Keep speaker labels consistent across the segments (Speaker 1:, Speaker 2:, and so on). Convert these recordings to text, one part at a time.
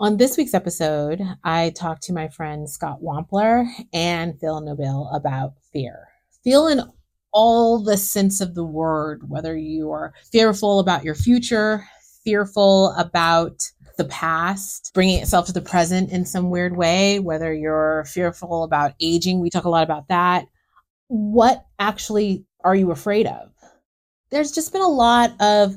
Speaker 1: On this week's episode, I talked to my friend Scott Wampler and Phil Nobile about fear. Feel in all the sense of the word, whether you are fearful about your future, fearful about the past, bringing itself to the present in some weird way, whether you're fearful about aging. We talk a lot about that. What actually are you afraid of? There's just been a lot of,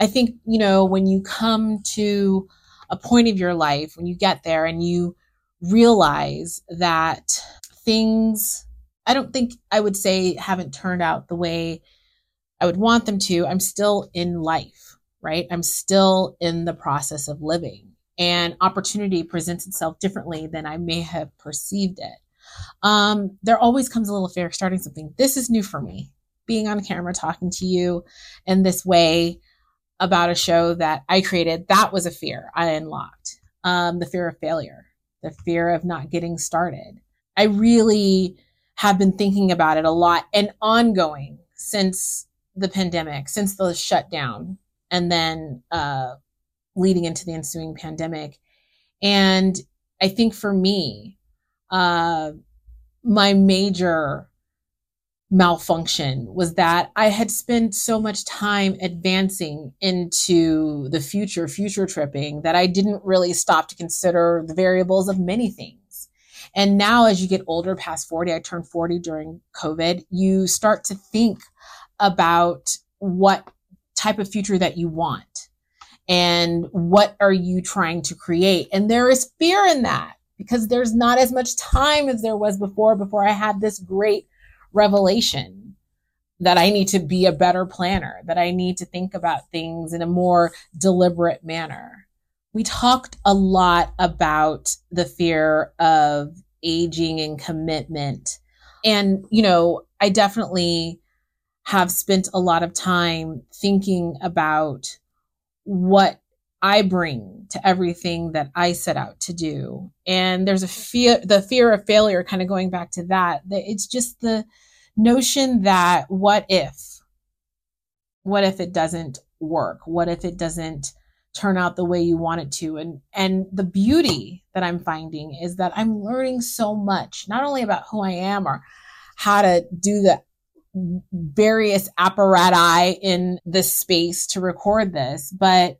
Speaker 1: I think, you know, when you come to a point of your life when you get there and you realize that things, I don't think I would say haven't turned out the way I would want them to. I'm still in life, right? I'm still in the process of living and opportunity presents itself differently than I may have perceived it. Um, there always comes a little fear starting something. This is new for me. Being on camera, talking to you in this way, about a show that I created, that was a fear I unlocked. Um, the fear of failure, the fear of not getting started. I really have been thinking about it a lot and ongoing since the pandemic, since the shutdown, and then uh, leading into the ensuing pandemic. And I think for me, uh, my major malfunction was that I had spent so much time advancing into the future, future tripping, that I didn't really stop to consider the variables of many things. And now, as you get older, past 40, I turned 40 during COVID, you start to think about what type of future that you want and what are you trying to create. And there is fear in that because there's not as much time as there was before, before I had this great revelation that I need to be a better planner, that I need to think about things in a more deliberate manner. We talked a lot about the fear of aging and commitment. And, you know, I definitely have spent a lot of time thinking about what I bring to everything that I set out to do. And there's a fear, the fear of failure kind of going back to that, that it's just the notion that what if, what if it doesn't work? What if it doesn't turn out the way you want it to? And, and the beauty that I'm finding is that I'm learning so much, not only about who I am or how to do the various apparatus in this space to record this, but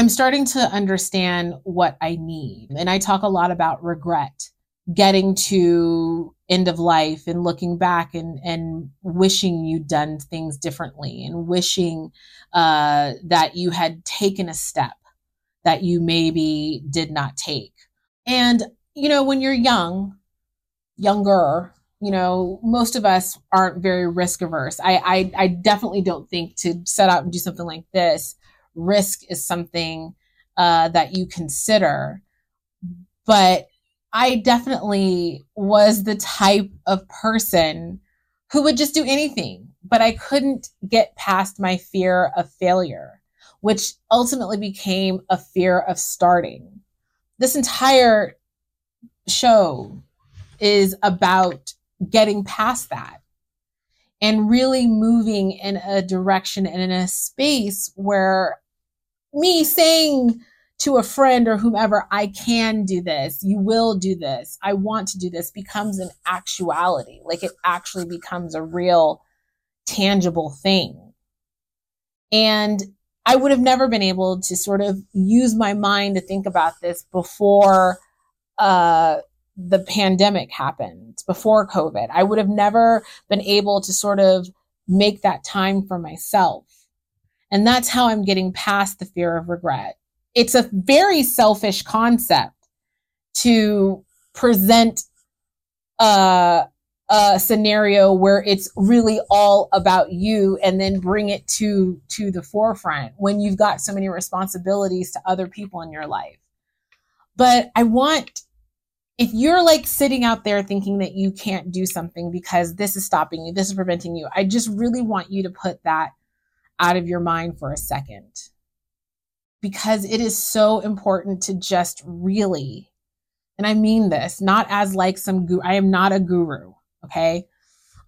Speaker 1: I'm starting to understand what I need. And I talk a lot about regret, getting to end of life and looking back and, and wishing you'd done things differently and wishing uh, that you had taken a step that you maybe did not take. And, you know, when you're young, younger, you know, most of us aren't very risk averse. I, I, I definitely don't think to set out and do something like this risk is something uh, that you consider. But I definitely was the type of person who would just do anything, but I couldn't get past my fear of failure, which ultimately became a fear of starting. This entire show is about getting past that and really moving in a direction and in a space where me saying to a friend or whomever, I can do this, you will do this, I want to do this becomes an actuality. Like it actually becomes a real tangible thing. And I would have never been able to sort of use my mind to think about this before uh, the pandemic happened, before COVID. I would have never been able to sort of make that time for myself. And that's how I'm getting past the fear of regret. It's a very selfish concept to present a, a scenario where it's really all about you and then bring it to to the forefront when you've got so many responsibilities to other people in your life. But I want if you're like sitting out there thinking that you can't do something because this is stopping you, this is preventing you, I just really want you to put that out of your mind for a second because it is so important to just really, and I mean this, not as like some guru, I am not a guru, okay?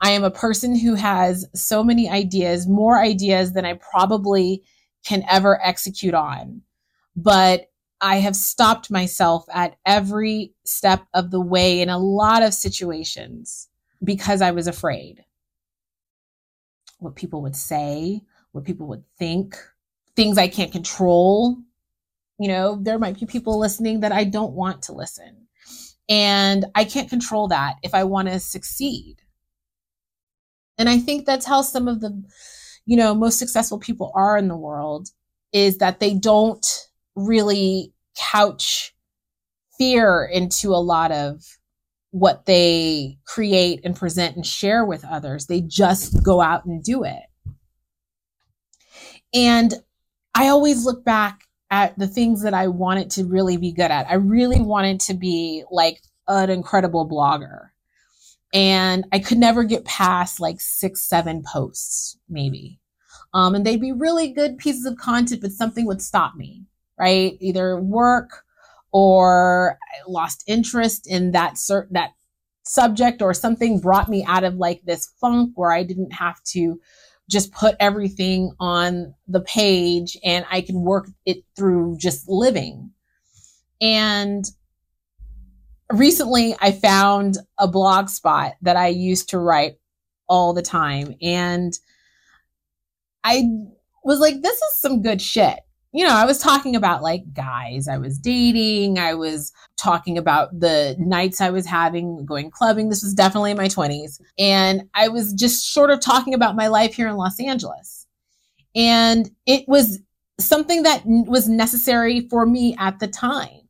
Speaker 1: I am a person who has so many ideas, more ideas than I probably can ever execute on. But I have stopped myself at every step of the way in a lot of situations because I was afraid. What people would say, what people would think, things I can't control. You know, there might be people listening that I don't want to listen. And I can't control that if I want to succeed. And I think that's how some of the, you know, most successful people are in the world is that they don't really couch fear into a lot of what they create and present and share with others. They just go out and do it. And I always look back at the things that I wanted to really be good at. I really wanted to be like an incredible blogger. And I could never get past like six, seven posts, maybe. Um, and they'd be really good pieces of content, but something would stop me, right? Either work or I lost interest in that cert- that subject or something brought me out of like this funk where I didn't have to just put everything on the page and I can work it through just living. And recently I found a blog spot that I used to write all the time and I was like, this is some good shit. You know, I was talking about like guys I was dating. I was talking about the nights I was having going clubbing. This was definitely in my 20s. And I was just sort of talking about my life here in Los Angeles. And it was something that was necessary for me at the time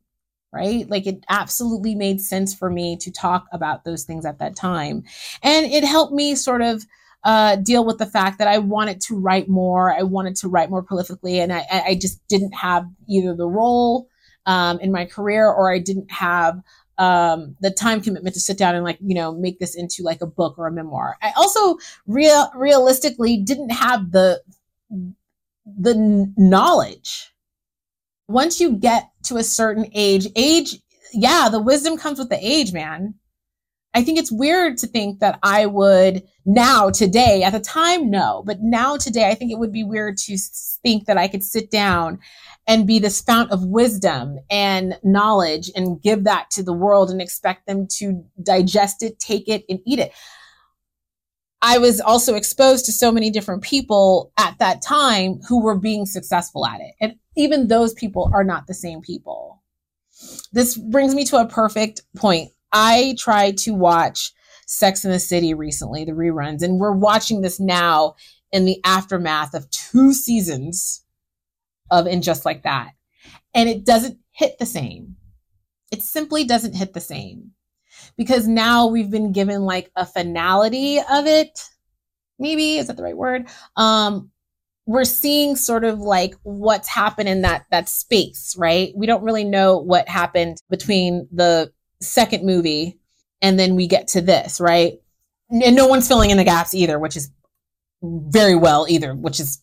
Speaker 1: right? Like it absolutely made sense for me to talk about those things at that time. And it helped me sort of uh, deal with the fact that I wanted to write more. I wanted to write more prolifically, and I, I just didn't have either the role um, in my career or I didn't have um, the time commitment to sit down and like you know make this into like a book or a memoir. I also real realistically didn't have the the knowledge. Once you get to a certain age, age, yeah, the wisdom comes with the age, man. I think it's weird to think that I would now today, at the time, no, but now today, I think it would be weird to think that I could sit down and be this fount of wisdom and knowledge and give that to the world and expect them to digest it, take it, and eat it. I was also exposed to so many different people at that time who were being successful at it. And even those people are not the same people. This brings me to a perfect point I tried to watch Sex in the City recently, the reruns, and we're watching this now in the aftermath of two seasons of And Just Like That. And it doesn't hit the same. It simply doesn't hit the same because now we've been given like a finality of it. Maybe is that the right word? Um, we're seeing sort of like what's happened in that that space, right? We don't really know what happened between the second movie and then we get to this, right? And no one's filling in the gaps either, which is very well either, which is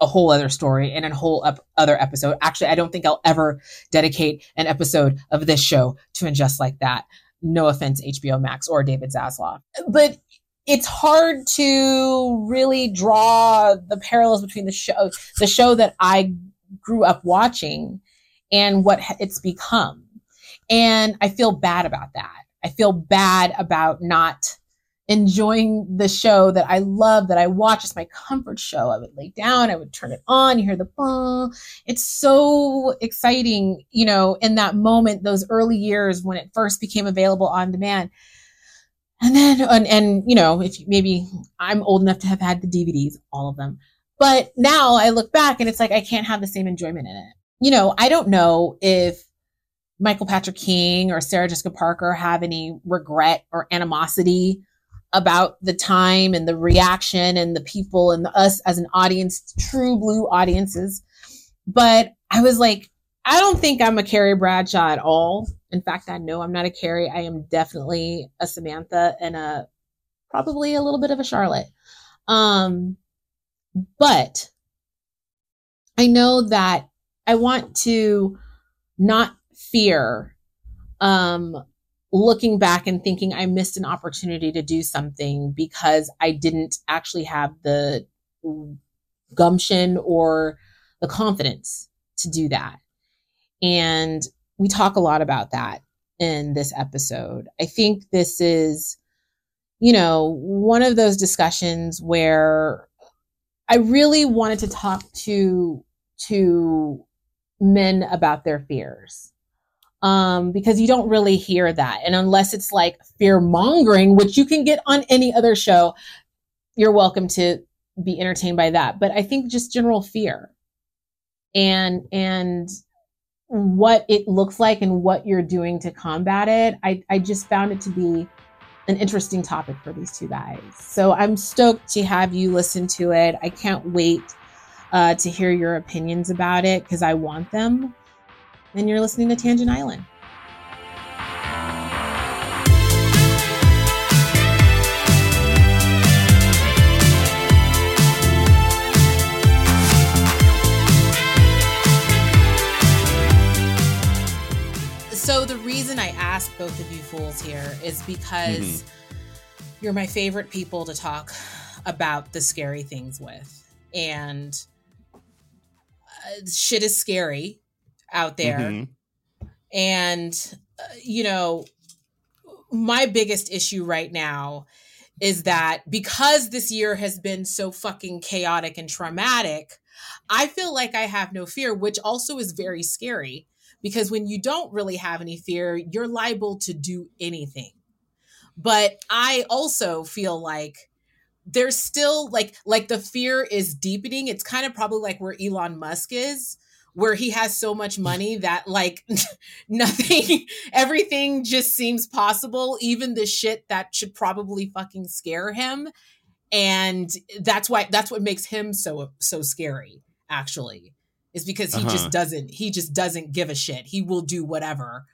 Speaker 1: a whole other story and a whole up other episode. Actually, I don't think I'll ever dedicate an episode of this show to Just Like That. No offense, HBO Max or David Zaslav. But it's hard to really draw the parallels between the show, the show that I grew up watching and what it's become. And I feel bad about that. I feel bad about not enjoying the show that I love, that I watch. It's my comfort show. I would lay down, I would turn it on, you hear the bong. It's so exciting, you know, in that moment, those early years when it first became available on demand. And then, and, and you know, if you, maybe I'm old enough to have had the DVDs, all of them. But now I look back and it's like I can't have the same enjoyment in it. You know, I don't know if Michael Patrick King or Sarah Jessica Parker have any regret or animosity about the time and the reaction and the people and the, us as an audience, true blue audiences. But I was like, I don't think I'm a Carrie Bradshaw at all. In fact, I know I'm not a Carrie. I am definitely a Samantha and a probably a little bit of a Charlotte. Um, but I know that I want to not fear um, looking back and thinking I missed an opportunity to do something because I didn't actually have the gumption or the confidence to do that. And we talk a lot about that in this episode. I think this is, you know, one of those discussions where I really wanted to talk to to men about their fears. Um, because you don't really hear that. And unless it's like fear mongering, which you can get on any other show, you're welcome to be entertained by that. But I think just general fear and and what it looks like and what you're doing to combat it, I, I just found it to be an interesting topic for these two guys. So I'm stoked to have you listen to it. I can't wait uh, to hear your opinions about it because I want them. And you're listening to Tangent Island. So the reason I ask both of you fools here is because mm-hmm. you're my favorite people to talk about the scary things with. And uh, shit is scary out there. Mm-hmm. And, uh, you know, my biggest issue right now is that because this year has been so fucking chaotic and traumatic, I feel like I have no fear, which also is very scary because when you don't really have any fear, you're liable to do anything. But I also feel like there's still like like the fear is deepening. It's kind of probably like where Elon Musk is where he has so much money that like nothing everything just seems possible even the shit that should probably fucking scare him. And that's why that's what makes him so so scary actually is because he uh-huh. just doesn't he just doesn't give a shit. He will do whatever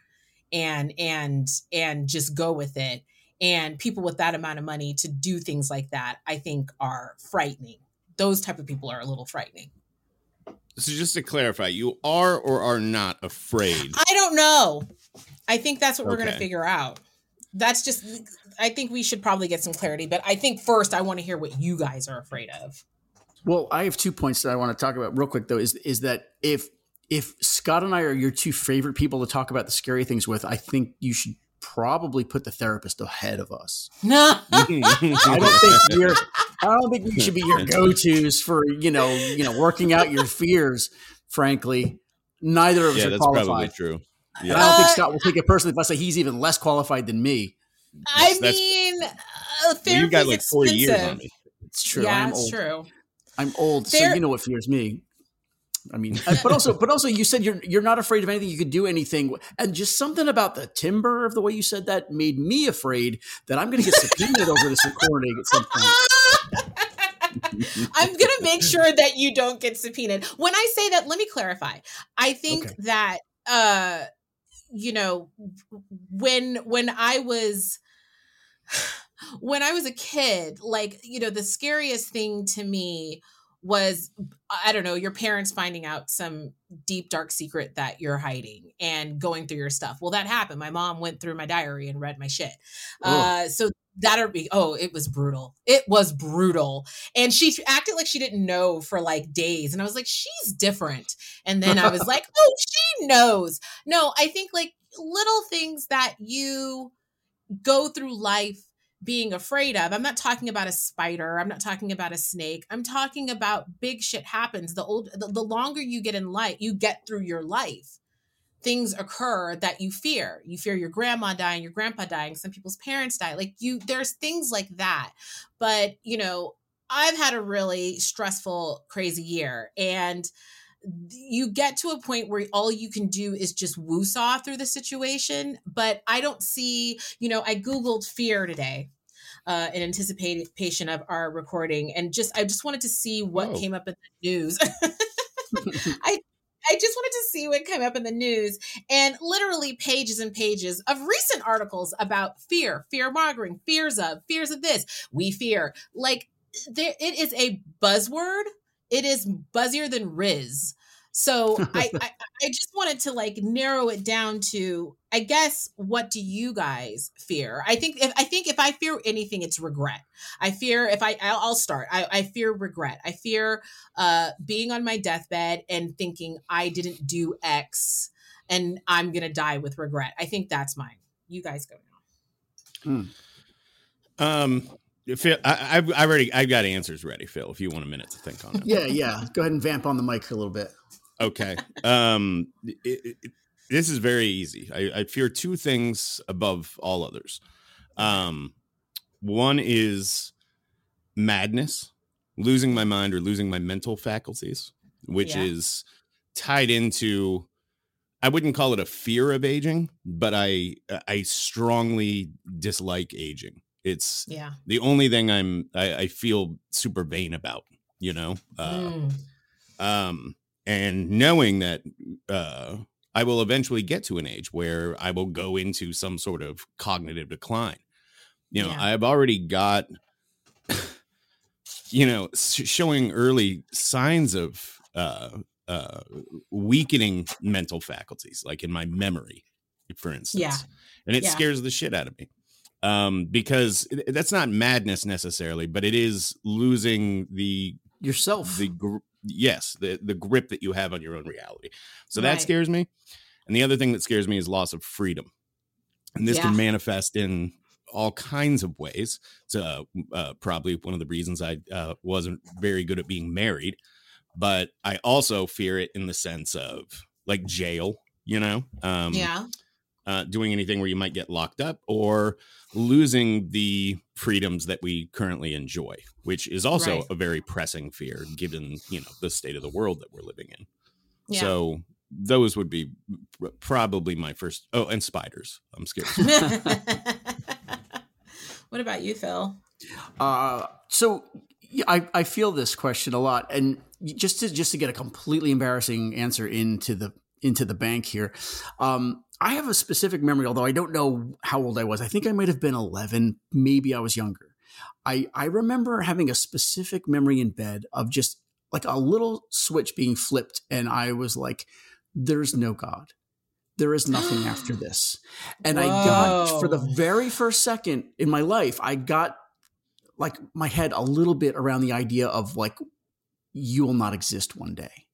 Speaker 1: and and and just go with it. And people with that amount of money to do things like that i think are frightening. Those type of people are a little frightening
Speaker 2: so just to clarify you are or are not afraid
Speaker 1: i don't know i think that's what okay. we're going to figure out that's just i think we should probably get some clarity but i think first i want to hear what you guys are afraid of
Speaker 3: well i have two points that i want to talk about real quick though is is that if if scott and i are your two favorite people to talk about the scary things with i think you should probably put the therapist ahead of us. No, I don't think you're. I don't think we should be your go-to's for you know you know working out your fears. Frankly, neither of us yeah, are qualified. Probably
Speaker 2: true.
Speaker 3: Yeah. And I don't think Scott will take it personally if I say he's even less qualified than me.
Speaker 1: I mean, uh, well, you got like four years on me.
Speaker 3: It's true.
Speaker 1: Yeah,
Speaker 3: I'm
Speaker 1: it's
Speaker 3: old.
Speaker 1: true.
Speaker 3: I'm old, Ther- so you know what fears me. I mean, but also, but also, you said you're you're not afraid of anything. You could do anything, and just something about the timber of the way you said that made me afraid that I'm going to get subpoenaed over this recording at some point.
Speaker 1: I'm going to make sure that you don't get subpoenaed. When I say that, let me clarify. I think okay. that uh you know when when I was when I was a kid, like, you know, the scariest thing to me was i don't know your parents finding out some deep dark secret that you're hiding and going through your stuff well that happened my mom went through my diary and read my shit uh, so that'll be oh it was brutal it was brutal and she acted like she didn't know for like days and i was like she's different and then i was like oh she knows no i think like little things that you go through life being afraid of. I'm not talking about a spider. I'm not talking about a snake. I'm talking about big shit happens. The old the, the longer you get in life, you get through your life. Things occur that you fear. You fear your grandma dying, your grandpa dying, some people's parents die. Like you there's things like that. But, you know, I've had a really stressful crazy year and you get to a point where all you can do is just woosah through the situation. But I don't see, you know, I Googled fear today uh, in anticipation of our recording, and just I just wanted to see what came up in the news. I I just wanted to see what came up in the news and literally pages and pages of recent articles about fear, fear mongering, fears of, fears of this. We fear. Like there it is a buzzword. It is buzzier than Riz. So I, I, I just wanted to like narrow it down to I guess what do you guys fear? I think if I think if I fear anything, it's regret. I fear if I I'll, I'll start. I, I fear regret. I fear uh being on my deathbed and thinking I didn't do X and I'm gonna die with regret. I think that's mine. You guys go now.
Speaker 2: Um, Phil, I, I've I already I've got answers ready, Phil. If you want a minute to think on it.
Speaker 3: Yeah, yeah. Go ahead and vamp on the mic a little bit.
Speaker 2: Okay. Um, it, it, this is very easy. I, I fear two things above all others. Um, one is madness, losing my mind or losing my mental faculties, which
Speaker 1: Yeah.
Speaker 2: is tied into. I wouldn't call it a fear of aging, but I I strongly dislike aging. It's
Speaker 1: Yeah.
Speaker 2: the only thing I'm I, I feel super vain about. You know. Uh,
Speaker 1: Mm.
Speaker 2: um, and knowing that uh, I will eventually get to an age where I will go into some sort of cognitive decline. You know,
Speaker 1: Yeah.
Speaker 2: I've already got, you know, showing early signs of uh, uh, weakening mental faculties, like in my memory, for instance.
Speaker 1: Yeah.
Speaker 2: And it
Speaker 1: Yeah.
Speaker 2: scares the shit out of me. Um, because that's not madness necessarily, but it is losing the
Speaker 3: Yourself.
Speaker 2: the yes the the grip that you have on your own reality so that
Speaker 1: Right.
Speaker 2: scares me and the other thing that scares me is loss of freedom and this
Speaker 1: Yeah.
Speaker 2: can manifest in all kinds of ways it's uh, uh, probably one of the reasons i uh, wasn't very good at being married but i also fear it in the sense of like jail you know um
Speaker 1: yeah.
Speaker 2: Uh, doing anything where you might get locked up or losing the freedoms that we currently enjoy, which is also
Speaker 1: Right.
Speaker 2: a very pressing fear given you know the state of the world that we're living in.
Speaker 1: Yeah.
Speaker 2: So those would be probably my first. Oh, and spiders. I'm scared.
Speaker 1: what about you, Phil?
Speaker 3: Uh, so I, I feel this question a lot, and just to just to get a completely embarrassing answer into the into the bank here, um, I have a specific memory. Although I don't know how old I was, I think I might have been eleven, maybe I was younger. I I remember having a specific memory in bed of just like a little switch being flipped, and I was like, "There's no God." There is nothing after this. And I got, for the very first second in my life, I got like my head a little bit around the idea of like you will not exist one day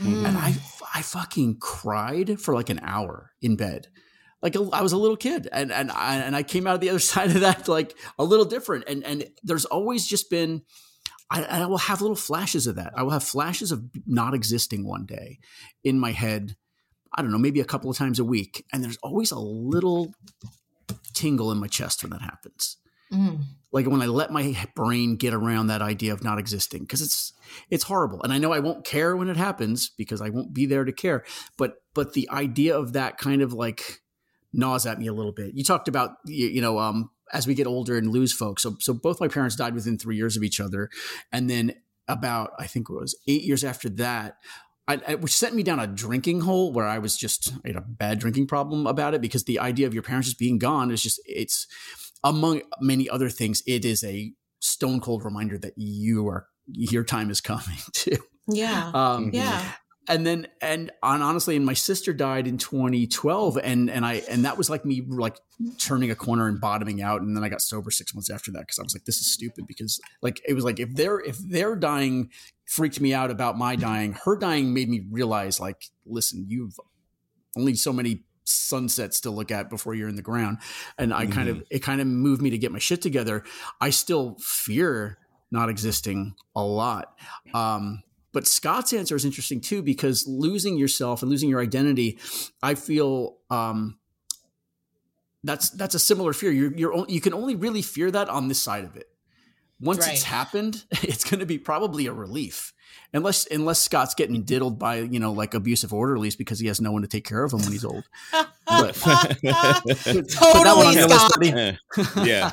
Speaker 1: Mm.
Speaker 3: and i i fucking cried for like an hour in bed. Like i was a little kid and and I, and I came out of the other side of that like a little different. And and there's always just been I, I will have little flashes of that. I will have flashes of not existing one day in my head i don't know maybe a couple of times a week. And there's always a little tingle in my chest when that happens
Speaker 1: Mm.
Speaker 3: like when I let my brain get around that idea of not existing because it's it's horrible. And I know I won't care when it happens because I won't be there to care but but the idea of that kind of like gnaws at me a little bit. You talked about you, you know um as we get older and lose folks. So so both my parents died within 3 years of each other. And then about I think it was 8 years after that I, I, which sent me down a drinking hole where I was just I had a bad drinking problem about it because the idea of your parents just being gone is just it's among many other things, it is a stone cold reminder that you are your time is coming too.
Speaker 1: Yeah.
Speaker 3: Um,
Speaker 1: yeah.
Speaker 3: and then and on honestly, and my sister died in 2012, and and I and that was like me like turning a corner and bottoming out, and then I got sober six months after that because I was like, this is stupid because like it was like if they're if they're dying freaked me out about my dying, her dying made me realize like, listen, you've only so many sunsets to look at before you're in the ground. And i kind of it kind of moved me to get my shit together. I still fear not existing a lot. Um but scott's answer is interesting too because losing yourself and losing your identity i feel um that's that's a similar fear. You're, you're you can only really fear that on this side of it once it's happened it's going to be probably a relief unless unless scott's getting diddled by you know like abusive orderlies because he has no one to take care of him when he's old But- Put that one on
Speaker 1: Totally,
Speaker 3: your list,
Speaker 1: Scott.
Speaker 3: buddy.
Speaker 2: Yeah,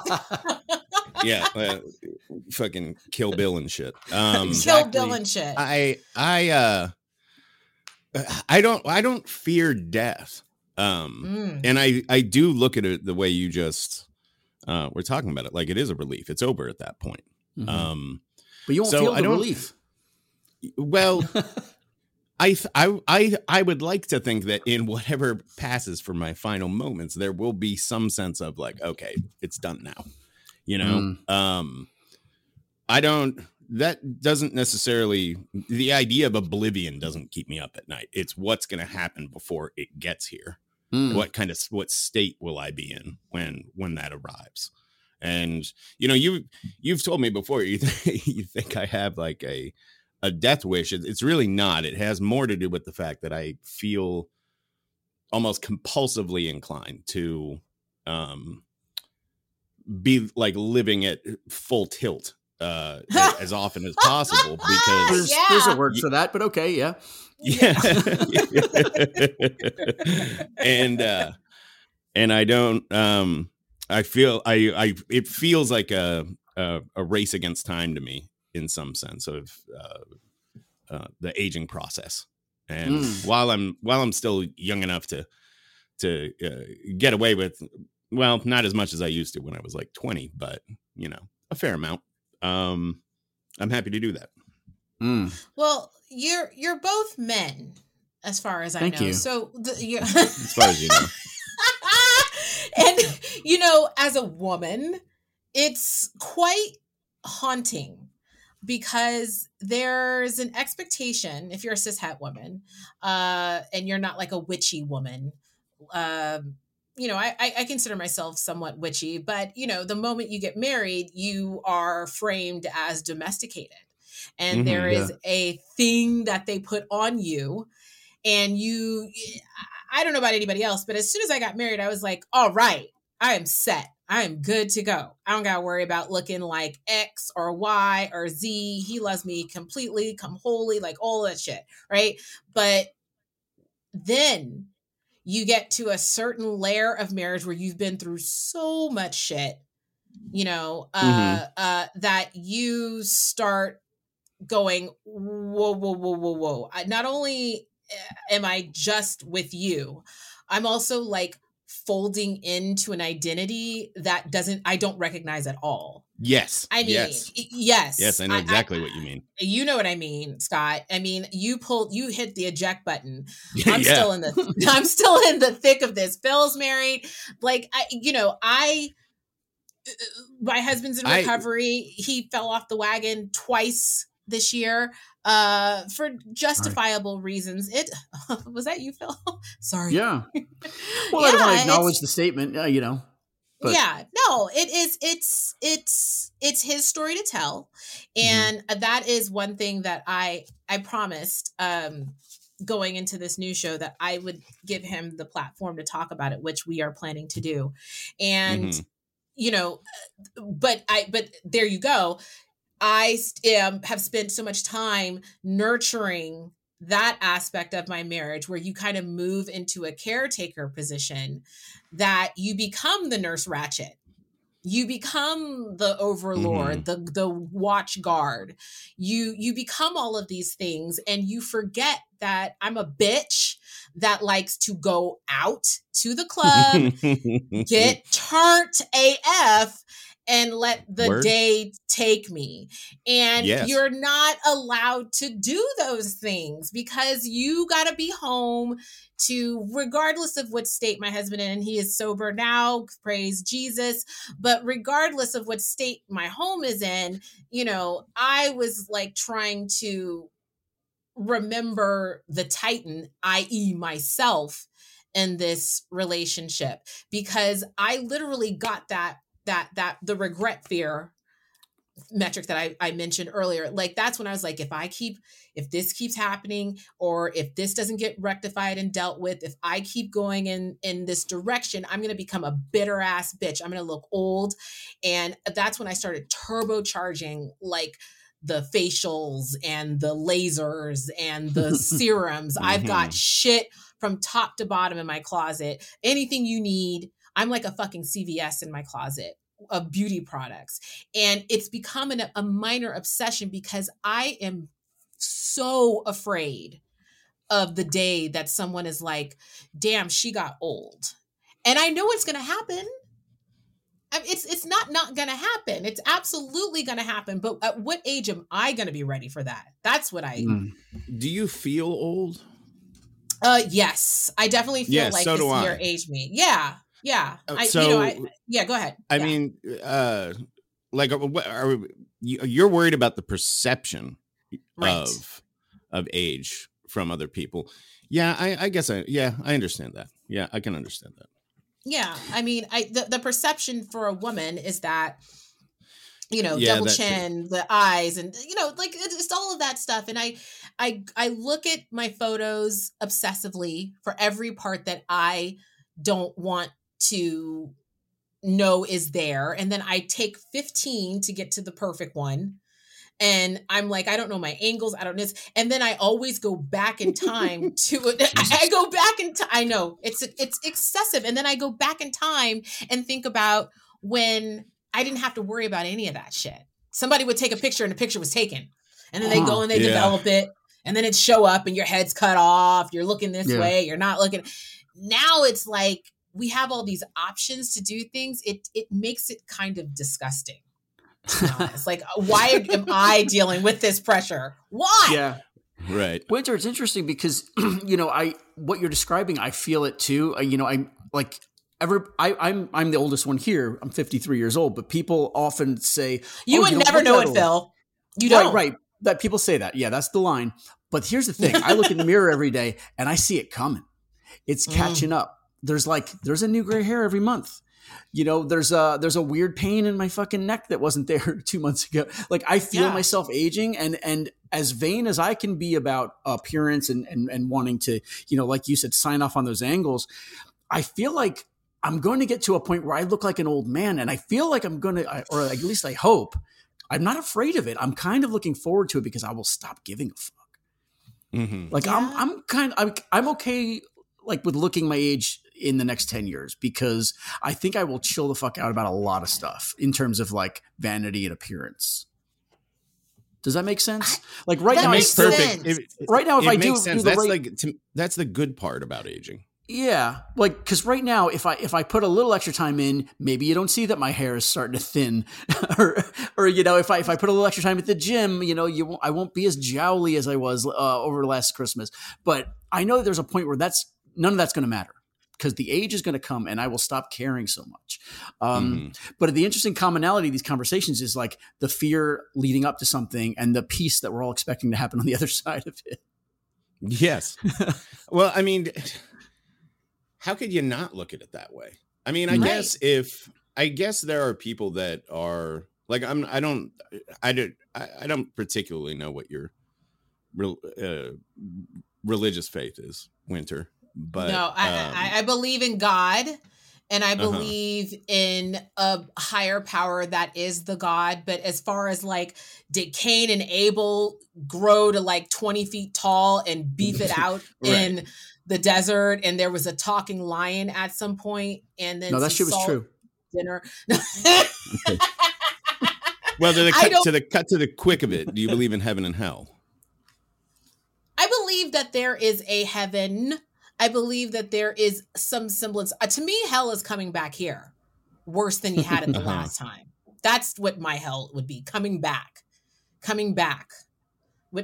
Speaker 2: yeah, uh, fucking Kill Bill and shit. Um,
Speaker 3: Exactly.
Speaker 1: Kill Bill and shit.
Speaker 2: I I uh I don't I don't fear death. Um
Speaker 1: Mm.
Speaker 2: and I I do look at it the way you just uh we're talking about it like it is a relief. It's over at that point.
Speaker 3: Mhm.
Speaker 2: Um
Speaker 3: but you won't
Speaker 2: so
Speaker 3: feel
Speaker 2: I
Speaker 3: the
Speaker 2: don't-
Speaker 3: relief
Speaker 2: well I, th- I I I would like to think that in whatever passes for my final moments there will be some sense of like okay it's done now you know
Speaker 3: Mm.
Speaker 2: um I don't that doesn't necessarily the idea of oblivion doesn't keep me up at night. It's what's going to happen before it gets here.
Speaker 3: Mm.
Speaker 2: What kind of what state will I be in when when that arrives? And you know, you you've told me before you th- you think I have like a a death wish. It's really not. It has more to do with the fact that I feel almost compulsively inclined to um be like living at full tilt uh as, as often as possible because
Speaker 3: There's,
Speaker 1: Yeah.
Speaker 3: there's a word for that, but okay, yeah.
Speaker 2: yeah and uh and i don't um i feel i i it feels like a a, a race against time to me in some sense of uh, uh the aging process and
Speaker 3: Mm.
Speaker 2: while i'm while i'm still young enough to to uh, get away with well not as much as i used to when i was like 20 but you know a fair amount um i'm happy to do that
Speaker 3: Mm.
Speaker 1: Well, you're you're both men, as far as I
Speaker 3: Thank
Speaker 1: know.
Speaker 3: you.
Speaker 1: So the, you
Speaker 2: as far as you know
Speaker 1: and you know, as a woman, it's quite haunting because there's an expectation if you're a cis cishet woman, uh, and you're not like a witchy woman. Um, you know, I, I consider myself somewhat witchy, but you know, the moment you get married, you are framed as domesticated. And
Speaker 2: Mhm,
Speaker 1: there
Speaker 3: yeah.
Speaker 1: a thing that they put on you and you I don't know about anybody else, but as soon as I got married, I was like, all right, I am set. I am good to go. I don't gotta worry about looking like X or Y or Z. He loves me completely, come wholly, like all that shit, right? But then you get to a certain layer of marriage where you've been through so much shit, you know, uh, uh, that you start going, whoa, whoa, whoa, whoa, whoa. I, not only uh, am I just with you, I'm also like folding into an identity that doesn't, I don't recognize at all.
Speaker 2: Yes
Speaker 1: I mean,
Speaker 2: yes
Speaker 1: yes.
Speaker 2: yes i know exactly what you mean
Speaker 1: You know what I mean, Scott. I mean, you pulled, you hit the eject button. I'm
Speaker 2: yeah
Speaker 1: still in the I'm still in the thick of this. Phil's married. Like I you know, I uh, my husband's in
Speaker 2: I-
Speaker 1: recovery. he fell off the wagon twice this year uh for justifiable reasons. It was that you, Phil? Sorry.
Speaker 3: Yeah. Well, I don't want to acknowledge the statement, uh, you know. But-
Speaker 1: yeah no it is it's it's it's his story to tell
Speaker 3: Mm-hmm.
Speaker 1: and that is one thing that i i promised um going into this new show that i would give him the platform to talk about it which we are planning to do and
Speaker 2: Mhm.
Speaker 1: you know but i but there you go i um, have spent so much time nurturing that aspect of my marriage where you kind of move into a caretaker position that you become the nurse Ratched. You become the overlord mm-hmm. the the watch guard. You you become all of these things and you forget that i'm a bitch that likes to go out to the club get turned AF and let the
Speaker 2: Word.
Speaker 1: day take me. And
Speaker 2: Yes.
Speaker 1: you're not allowed to do those things because you got to be home to, regardless of what state my husband in, and he is sober now, praise Jesus. But regardless of what state my home is in, you know, I was like trying to remember the Titan, i.e., myself in this relationship because I literally got that that that the regret fear metric that I, I mentioned earlier like that's when i was like if i keep if this keeps happening or if this doesn't get rectified and dealt with if i keep going in in this direction i'm going to become a bitter ass bitch. I'm going to look old. And that's when i started turbocharging like the facials and the lasers and the serums. I've got
Speaker 2: Mhm.
Speaker 1: shit from top to bottom in my closet. Anything you need i'm like a fucking cvs in my closet of beauty products. And it's become an, a minor obsession because i am so afraid of the day that someone is like damn she got old. And i know it's going to happen. I mean, it's it's not not going to happen. It's absolutely going to happen but at what age am i going to be ready for that? That's what i
Speaker 3: Mm.
Speaker 2: Do you feel old?
Speaker 1: uh yes. I definitely feel
Speaker 2: Yeah,
Speaker 1: like
Speaker 2: so
Speaker 1: this
Speaker 2: do I.
Speaker 1: aged me. Yeah yeah
Speaker 2: Uh,
Speaker 1: I,
Speaker 2: so
Speaker 1: you know, I, yeah go ahead
Speaker 2: I
Speaker 1: Yeah.
Speaker 2: mean, uh, like uh, what are you, you're worried about the perception
Speaker 1: Right.
Speaker 2: of of age from other people. Yeah, I, I guess I yeah I understand that. Yeah, I can understand that.
Speaker 1: Yeah, I mean, I the, the perception for a woman is that you know
Speaker 2: Yeah,
Speaker 1: double chin, the eyes, and you know like it's, it's all of that stuff. And I I I look at my photos obsessively for every part that I don't want to know is there, and then I take fifteen to get to the perfect one. And I'm like, I don't know my angles. I don't know. this. And then I always go back in time to. I, I go back in time. I know it's it's excessive. And then I go back in time and think about when I didn't have to worry about any of that shit. Somebody would take a picture and the picture was taken, and then they go and they
Speaker 2: Yeah.
Speaker 1: develop it, and then it show up and your head's cut off. You're looking this
Speaker 3: Yeah.
Speaker 1: way. You're not looking. Now it's like we have all these options to do things. It it makes it kind of disgusting. To be honest. like, why am I dealing with this pressure? Why?
Speaker 3: yeah.
Speaker 2: Right.
Speaker 3: Winter, it's interesting because you know I what you're describing, I feel it too. Uh, you know, I'm like ever. I, I'm I'm the oldest one here. I'm 53 years old, but people often say
Speaker 1: You
Speaker 3: "Oh,
Speaker 1: would
Speaker 3: don't
Speaker 1: never know it,
Speaker 3: old."
Speaker 1: Phil. You
Speaker 3: right,
Speaker 1: don't.
Speaker 3: right. That people say that. Yeah, that's the line. But here's the thing: I look in the mirror every day and I see it coming. It's
Speaker 1: Mm.
Speaker 3: catching up. There's like there's a new gray hair every month. You know, there's a there's a weird pain in my fucking neck that wasn't there two months ago. Like I feel
Speaker 1: Yeah.
Speaker 3: myself aging, and and as vain as I can be about appearance and and and wanting to, you know, like you said, sign off on those angles. I feel like I'm going to get to a point where I look like an old man, and I feel like I'm going to, or at least I hope, I'm not afraid of it. I'm kind of looking forward to it because I will stop giving a fuck.
Speaker 2: hmm
Speaker 3: Like I'm, I'm kind, I'm, I'm okay, like with looking my age in the next ten years because I think I will chill the fuck out about a lot of stuff in terms of like vanity and appearance. Does that make sense? like right
Speaker 1: That
Speaker 3: now, I
Speaker 1: makes
Speaker 3: still,
Speaker 1: sense.
Speaker 2: If-
Speaker 3: right now, if
Speaker 2: it
Speaker 3: I
Speaker 2: makes
Speaker 3: do,
Speaker 2: sense.
Speaker 3: do the
Speaker 2: that's
Speaker 3: right,
Speaker 2: like to, that's the good part about aging.
Speaker 3: Yeah, like because right now, if I if I put a little extra time in, maybe you don't see that my hair is starting to thin, or or you know, if I if I put a little extra time at the gym, you know, you won't, I won't be as jowly as I was uh, over last Christmas. But I know that there's a point where that's none of that's going to matter because the age is going to come, and I will stop caring so much. Um,
Speaker 2: Mhm.
Speaker 3: But the interesting commonality of these conversations is like the fear leading up to something and the peace that we're all expecting to happen on the other side of it.
Speaker 2: Yes. well, I mean, how could you not look at it that way? I mean, I
Speaker 1: Right.
Speaker 2: guess if I guess there are people that are like I'm. I don't. I don't. I, don't particularly know what your real uh, religious faith is, Winter. But
Speaker 1: no, I,
Speaker 2: um,
Speaker 1: I, I believe in God and I
Speaker 2: Uh-huh.
Speaker 1: believe in a higher power that is the God. But as far as like, did Cain and Abel grow to like 20 feet tall and beef it out
Speaker 2: Right.
Speaker 1: in the desert? And there was a talking lion at some point, and then
Speaker 3: No, that shit was true.
Speaker 1: Dinner.
Speaker 2: well, to the cut to the cut to the quick of it. Do you believe in heaven and hell?
Speaker 1: I believe that there is a heaven. I believe that there is some semblance. Uh, to me, hell is coming back here, worse than you had it the
Speaker 2: Uh-huh.
Speaker 1: last time. That's what my hell would be coming back, coming back,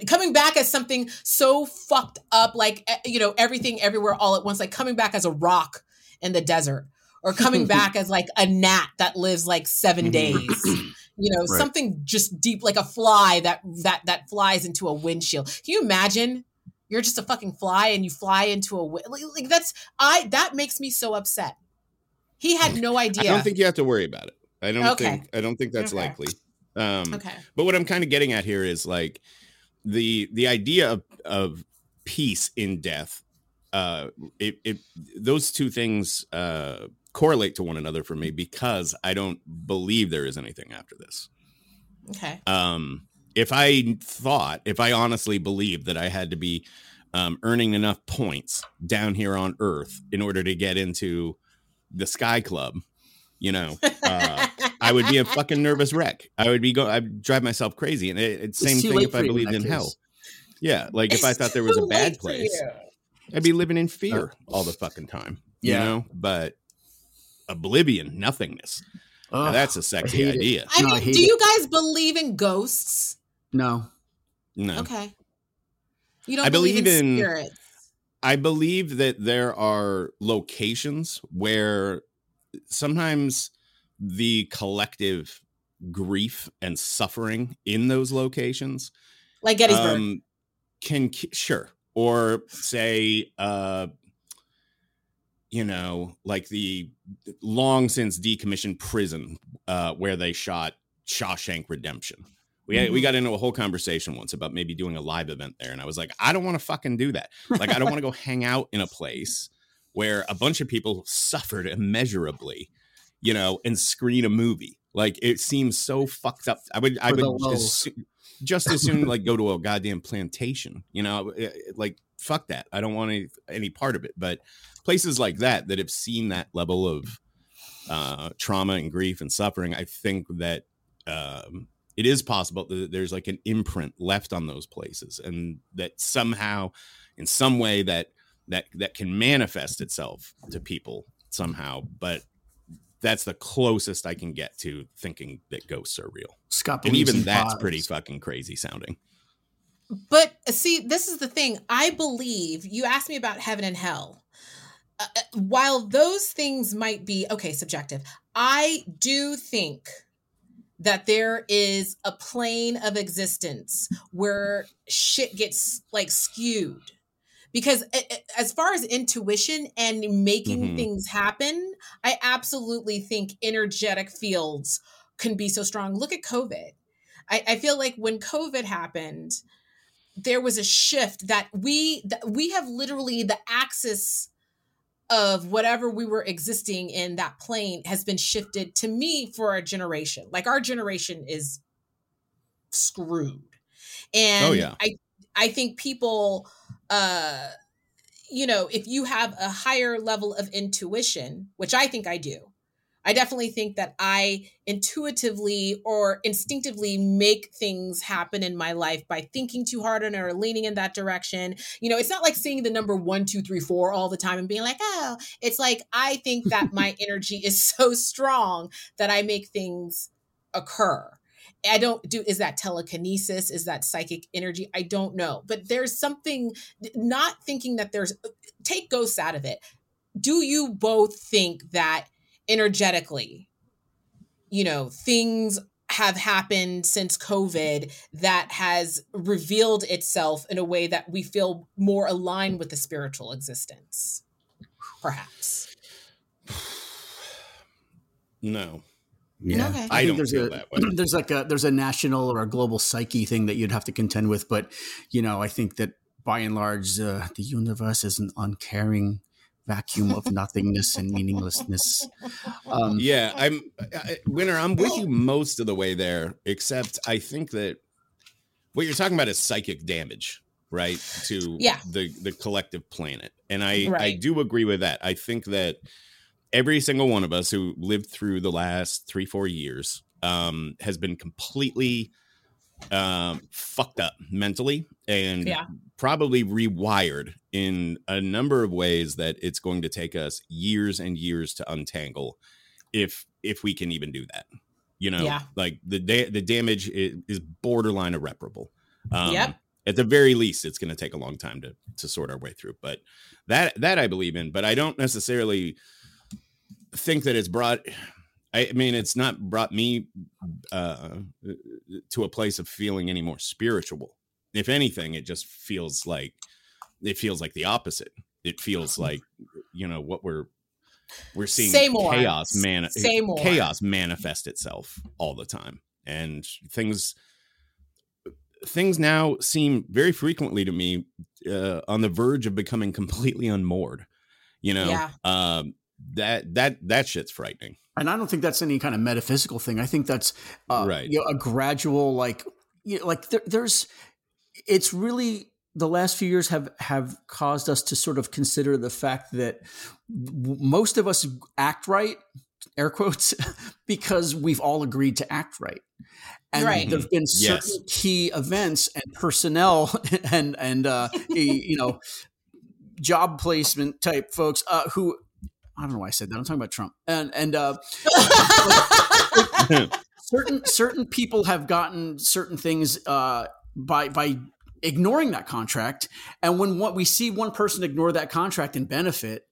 Speaker 1: coming back as something so fucked up, like eh, you know everything everywhere all at once, like coming back as a rock in the desert, or coming back as like a gnat that lives like seven days. You know,
Speaker 3: Right.
Speaker 1: something just deep, like a fly that that that flies into a windshield. Can you imagine? You're just a fucking fly, and you fly into a like, like that's I. That makes me so upset. He had no idea.
Speaker 2: I don't think you have to worry about it. I don't
Speaker 1: Okay.
Speaker 2: think I don't think that's
Speaker 1: Okay.
Speaker 2: likely. Um,
Speaker 1: okay.
Speaker 2: But what I'm kind of getting at here is like the the idea of, of peace in death. Uh, it, it those two things uh, correlate to one another for me because I don't believe there is anything after this.
Speaker 1: Okay.
Speaker 2: Um, if I thought, if I honestly believed that I had to be um, earning enough points down here on Earth in order to get into the Sky Club, you know, uh, I would be a fucking nervous wreck. I would be go. I'd drive myself crazy. And it, it's
Speaker 3: It's
Speaker 2: same
Speaker 3: too
Speaker 2: thing if I
Speaker 3: you in
Speaker 2: believed in
Speaker 3: case.
Speaker 2: hell. Yeah, like if I thought there was a bad place. I'd be living in fear all the fucking time. You
Speaker 3: Yeah.
Speaker 2: know, but oblivion, nothingness. Now,
Speaker 3: Ugh,
Speaker 2: that's a sexy
Speaker 3: hate it.
Speaker 2: idea.
Speaker 1: I
Speaker 3: No, I
Speaker 1: do
Speaker 3: it.
Speaker 1: you guys believe in ghosts?
Speaker 3: No.
Speaker 2: No.
Speaker 1: Okay. You don't
Speaker 2: I
Speaker 1: believe,
Speaker 2: believe
Speaker 1: in,
Speaker 2: in-
Speaker 1: spirits.
Speaker 2: I believe that there are locations where sometimes the collective grief and suffering in those locations
Speaker 1: like Gettysburg. Um,
Speaker 2: can sure or say uh you know like the long since decommissioned prison uh where they shot Shawshank Redemption. We mm-hmm. we got into a whole conversation once about maybe doing a live event there and I was like I don't want to fucking do that. Like I don't want to go hang out in a place where a bunch of people suffered immeasurably, you know, and screen a movie. Like it seems so fucked up. I would I would just, just as soon like go to a goddamn plantation, you know, like fuck that. I don't want any any part of it. But places like that that have seen that level of uh, trauma and grief and suffering, I think that um, it is possible that there's like an imprint left on those places, and that somehow, in some way, that that that can manifest itself to people somehow. But that's the closest I can get to thinking that ghosts are real.
Speaker 3: Scott,
Speaker 2: and even that's pause. pretty fucking crazy sounding.
Speaker 1: But see, this is the thing. I believe you asked me about heaven and hell. Uh, uh, while those things might be okay, subjective, I do think that there is a plane of existence where shit gets like skewed. Because as far as intuition and making mm-hmm. things happen, I absolutely think energetic fields can be so strong. Look at COVID. I, I feel like when COVID happened, there was a shift that we that we have literally the axis of whatever we were existing in that plane has been shifted to me for a generation. Like our generation is screwed. And oh, yeah. I I think people uh you know, if you have a higher level of intuition, which I think I do, I definitely think that I intuitively or instinctively make things happen in my life by thinking too hard on it or leaning in that direction. You know, it's not like seeing the number one, two, three, four all the time and being like, oh, it's like I think that my energy is so strong that I make things occur. I don't do is that telekinesis is that psychic energy I don't know but there's something not thinking that there's uh, take ghosts out of it do you both think that energetically. You know things have happened since covid that has revealed itself in a way that we feel more aligned with the spiritual existence perhaps.
Speaker 2: No.
Speaker 3: Yeah, okay. I, I think there's a there's like a there's a national or a global psyche thing that you'd have to contend with, but you know, I think that by and large, uh, the universe is an uncaring vacuum of nothingness and meaninglessness.
Speaker 2: Um, yeah, I'm I, Winter. I'm with you most of the way there, except I think that what you're talking about is psychic damage, right? To
Speaker 1: yeah.
Speaker 2: the the collective planet, and I right. I do agree with that. I think that every single one of us who lived through the last three four years um, has been completely um, fucked up mentally and yeah. Probably rewired in a number of ways that it's going to take us years and years to untangle if if we can even do that you know yeah. like the da- the damage is, borderline irreparable um, yep. at the very least it's going to take a long time to to sort our way through but that that i believe in but i don't necessarily think that it's brought I mean, it's not brought me uh, to a place of feeling any more spiritual. If anything, it just feels like it feels like the opposite. It feels like you know what we're we're seeing Say more. chaos man Say more. chaos manifest itself all the time, and things things now seem very frequently to me uh, on the verge of becoming completely unmoored. You know, yeah. um, that that that shit's frightening.
Speaker 3: And I don't think that's any kind of metaphysical thing. I think that's uh, right. You know, a gradual like you know, like there, there's it's really the last few years have have caused us to sort of consider the fact that most of us act right air quotes because we've all agreed to act right and right. there've been certain yes. key events and personnel and and uh, you know job placement type folks uh, who I don't know why I said that. I'm talking about Trump. And and uh, certain certain people have gotten certain things uh, by by ignoring that contract. And when what we see one person ignore that contract and benefit,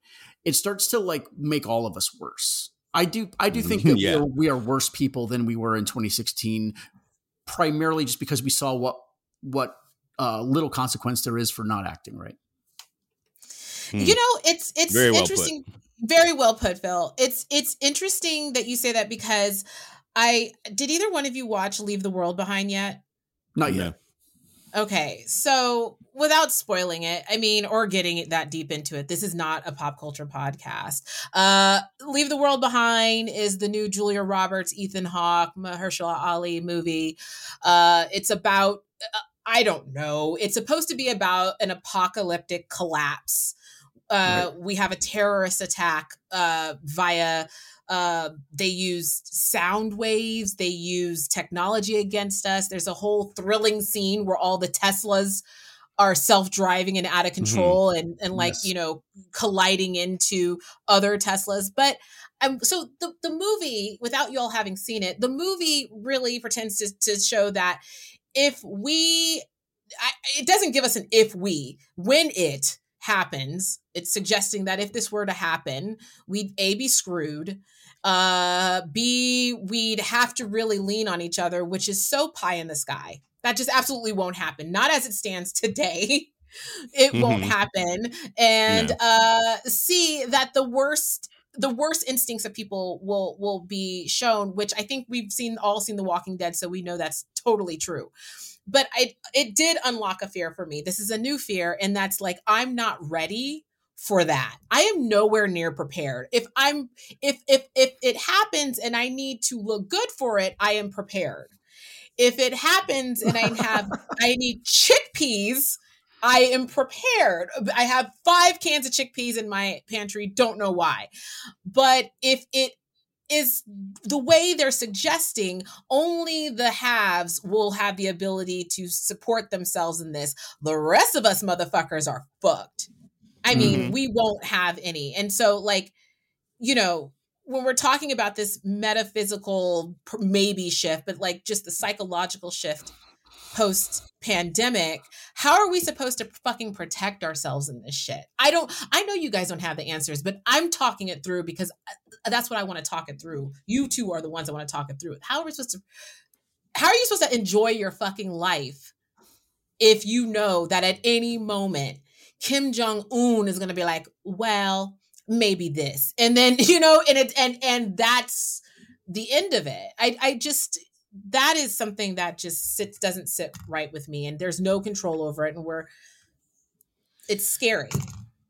Speaker 3: it starts to like make all of us worse. I do. I do think that
Speaker 2: Yeah.
Speaker 3: we, are, we are worse people than we were in 2016, primarily just because we saw what what uh, little consequence there is for not acting right.
Speaker 2: Hmm.
Speaker 1: You know, it's it's
Speaker 2: Very well
Speaker 1: interesting. Very well put, Phil. It's it's interesting that you say that because I did either one of you watch Leave the World Behind yet?
Speaker 3: Not
Speaker 2: No.
Speaker 3: yet.
Speaker 1: Okay, so without spoiling it, I mean, or getting that deep into it, this is not a pop culture podcast. Uh, Leave the World Behind is the new Julia Roberts, Ethan Hawke, Mahershala Ali movie. Uh, it's about uh, I don't know. It's supposed to be about an apocalyptic collapse. Uh, We have a terrorist attack uh, via uh, they used sound waves they used technology against us. There's a whole thrilling scene where all the teslas are self-driving and out of control and and like
Speaker 3: Yes.
Speaker 1: you know colliding into other teslas. But um, so the, the movie without you all having seen it the movie really pretends to, to show that if we I, it doesn't give us an if we when it happens it's suggesting that if this were to happen we'd a be screwed uh b we'd have to really lean on each other which is so pie in the sky. That just absolutely won't happen. Not as it stands today. It won't
Speaker 2: Mhm.
Speaker 1: happen. And uh see that the worst the worst instincts of people will will be shown which i think we've seen all seen the walking dead so we know that's totally true but i it did unlock a fear for me this is a new fear and that's like i'm not ready for that i am nowhere near prepared if i'm if if if it happens and i need to look good for it i am prepared if it happens and i have i need chickpeas I am prepared. I have five cans of chickpeas in my pantry. Don't know why. But if it is the way they're suggesting, only the haves will have the ability to support themselves in this. The rest of us motherfuckers are fucked. I mean,
Speaker 2: Mhm.
Speaker 1: we won't have any. And so, like, you know, when we're talking about this metaphysical maybe shift, but like just the psychological shift post pandemic, how are we supposed to fucking protect ourselves in this shit? I don't, I know you guys don't have the answers, but I'm talking it through because uh, that's what I want to talk it through. You two are the ones that want to talk it through. How are we supposed to, how are you supposed to enjoy your fucking life if you know that at any moment Kim Jong Un is going to be like, well, maybe this, and then you know, and it and and that's the end of it. I I just that is something that just sits doesn't sit right with me, and there's no control over it, and we're it's scary.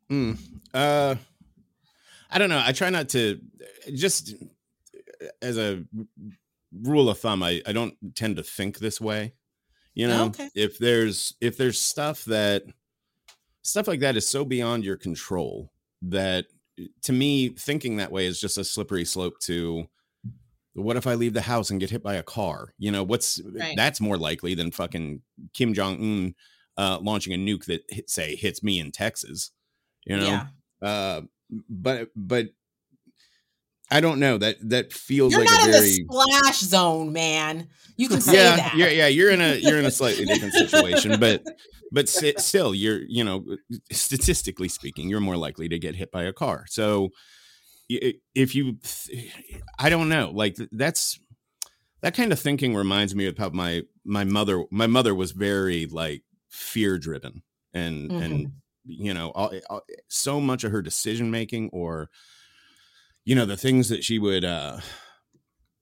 Speaker 2: Mm. Uh, I don't know. I try not to just as a rule of thumb. I, I don't tend to think this way. You know,
Speaker 1: Okay.
Speaker 2: if there's if there's stuff that stuff like that is so beyond your control that to me thinking that way is just a slippery slope to what if I leave the house and get hit by a car? You know, what's
Speaker 1: Right.
Speaker 2: that's more likely than fucking Kim Jong Un uh, launching a nuke that hit, say hits me in Texas. You know,
Speaker 1: Yeah.
Speaker 2: uh, but but I don't know that that feels
Speaker 1: You're
Speaker 2: like
Speaker 1: not
Speaker 2: a
Speaker 1: in
Speaker 2: very
Speaker 1: the splash zone, man. You can say
Speaker 2: yeah
Speaker 1: that.
Speaker 2: yeah yeah you're in a you're in a slightly different situation, but but si- still you're you know statistically speaking you're more likely to get hit by a car. So if you I don't know like that's that kind of thinking reminds me of how my my mother my mother was very like fear driven and and you know all, all- so much of her decision making or you know the things that she would uh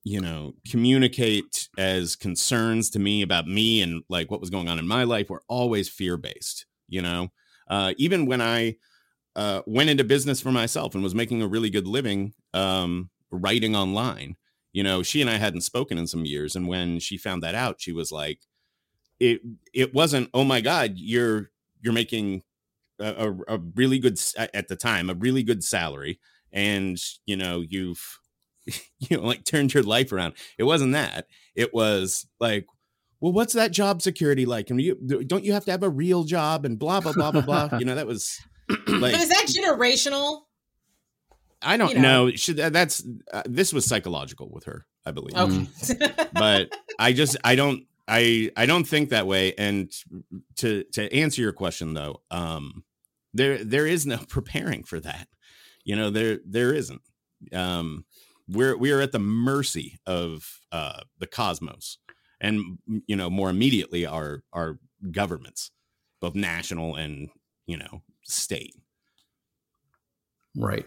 Speaker 2: you know communicate as concerns to me about me and like what was going on in my life were always fear based you know? Uh even when i uh went into business for myself and was making a really good living um writing online. You know she and i hadn't spoken in some years and when she found that out she was like it it wasn't oh my god you're you're making a, a, a really good at at the time a really good salary and you know you've you know like turned your life around. It wasn't that. It was like well what's that job security like? And you don't you have to have a real job and blah blah blah blah blah? You know that was like
Speaker 1: but is that generational?
Speaker 2: i don't
Speaker 1: you know.
Speaker 2: know should that's uh, this was psychological with her i believe
Speaker 1: Okay.
Speaker 2: but I just I don't I I don't think that way. And to to answer your question though, um, there there is no preparing for that. You know there there isn't. Um, we're we are at the mercy of uh, the cosmos, and you know more immediately our our governments, both national and you know state.
Speaker 3: Right.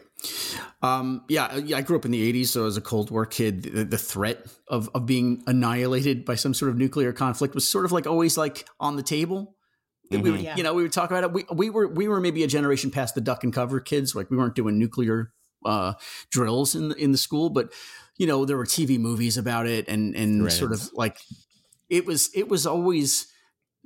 Speaker 3: Um, yeah, yeah, I grew up in the 80s, so as a Cold War kid, the, the, threat of, of being annihilated by some sort of nuclear conflict was sort of like always like on the table. Mm-hmm. We would, yeah. you know, we would talk about it. We, we were we were maybe a generation past the duck and cover kids. Like we weren't doing nuclear uh, drills in the, in the school, but you know, there were TV movies about it and and right. sort of like it was it was always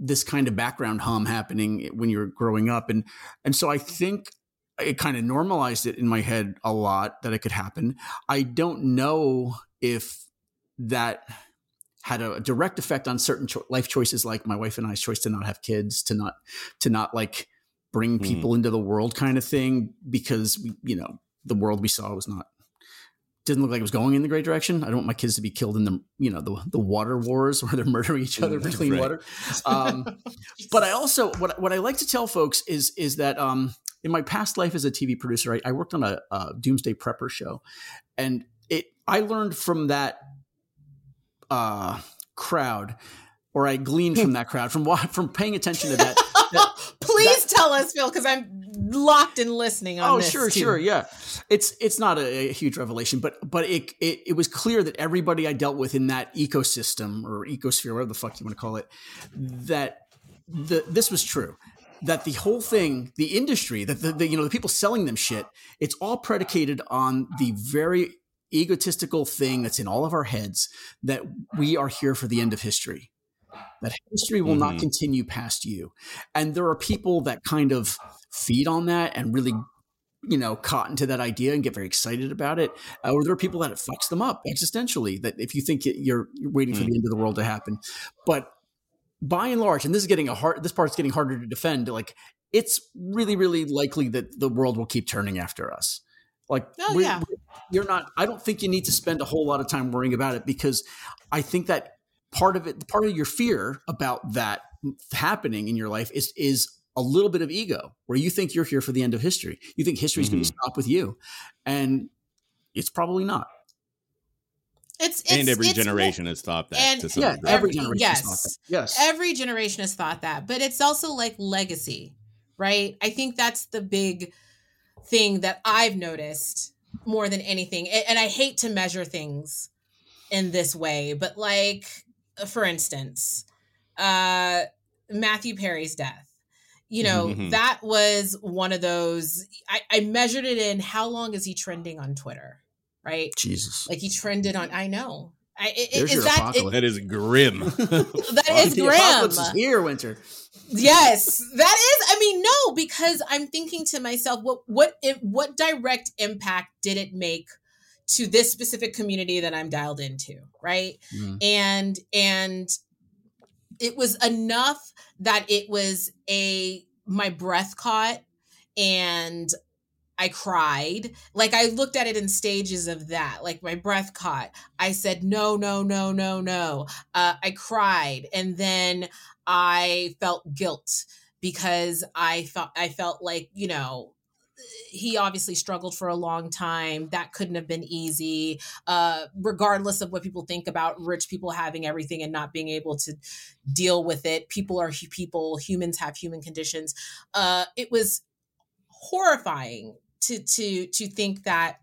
Speaker 3: this kind of background hum happening when you're growing up and and so I think it kind of normalized it in my head a lot that it could happen. I don't know if that had a direct effect on certain cho- life choices, like my wife and I's choice to not have kids, to not to not like bring hmm. people mm. into the world, kind of thing, because we, you know the world we saw was not didn't look like it was going in the great direction. I don't want my kids to be killed in the you know the the water wars where they're murdering each other for clean right. water. Um, but I also what what I like to tell folks is is that um, in my past life as a TV producer, I, I worked on a, a, Doomsday Prepper show, and it I learned from that uh, crowd, or I gleaned from that crowd from from paying attention to that. That
Speaker 1: Please that, tell us, Phil, because I'm locked in listening on
Speaker 3: oh, sure, too. sure, yeah. It's it's not a, a, huge revelation, but but it, it it was clear that everybody I dealt with in that ecosystem or ecosphere, whatever the fuck you want to call it, that the this was true that the whole thing, the industry, that the, the, you know the people selling them shit, it's all predicated on the very egotistical thing that's in all of our heads that we are here for the end of history. That history will mm-hmm. not continue past you, and there are people that kind of feed on that and really you know, caught into that idea and get very excited about it. Uh, or there are people that it fucks them up existentially. That if you think you're, you're waiting for mm. the end of the world to happen, but by and large, and this is getting a hard, this part's getting harder to defend. Like it's really, really likely that the world will keep turning after us. Like, oh, we, yeah. you're not. I don't think you need to spend a whole lot of time worrying about it because I think that part of it, part of your fear about that happening in your life is is a little bit of ego, where you think you're here for the end of history. You think history is mm-hmm. going to stop with you, and it's probably not.
Speaker 1: It's, it's
Speaker 2: and every
Speaker 1: it's,
Speaker 2: generation has thought that.
Speaker 3: And, yeah, every generation
Speaker 1: yes,
Speaker 3: Yes,
Speaker 1: every generation has thought that, but it's also like legacy, right? I think that's the big thing that I've noticed more than anything. And I hate to measure things in this way, but like for instance, uh Matthew Perry's death. You know, mm-hmm. that was one of those I, I measured it in how long is he trending on Twitter? right?
Speaker 3: Jesus.
Speaker 1: Like he trended on. I know. I,
Speaker 3: it, There's is that it,
Speaker 2: that is grim.
Speaker 1: that is the grim.
Speaker 3: Is here, Winter.
Speaker 1: Yes, that is. I mean, no, because I'm thinking to myself, what what what direct impact did it make to this specific community that I'm dialed into, right? Mm. And and it was enough that it was a my breath caught and I cried. Like I looked at it in stages of that. Like my breath caught. I said, no, no, no, no, no. Uh, I cried. And then I felt guilt because I felt, I felt like, you know, he obviously struggled for a long time. That couldn't have been easy, uh, regardless of what people think about rich people having everything and not being able to deal with it. People are people, humans have human conditions. Uh, it was horrifying to to to think that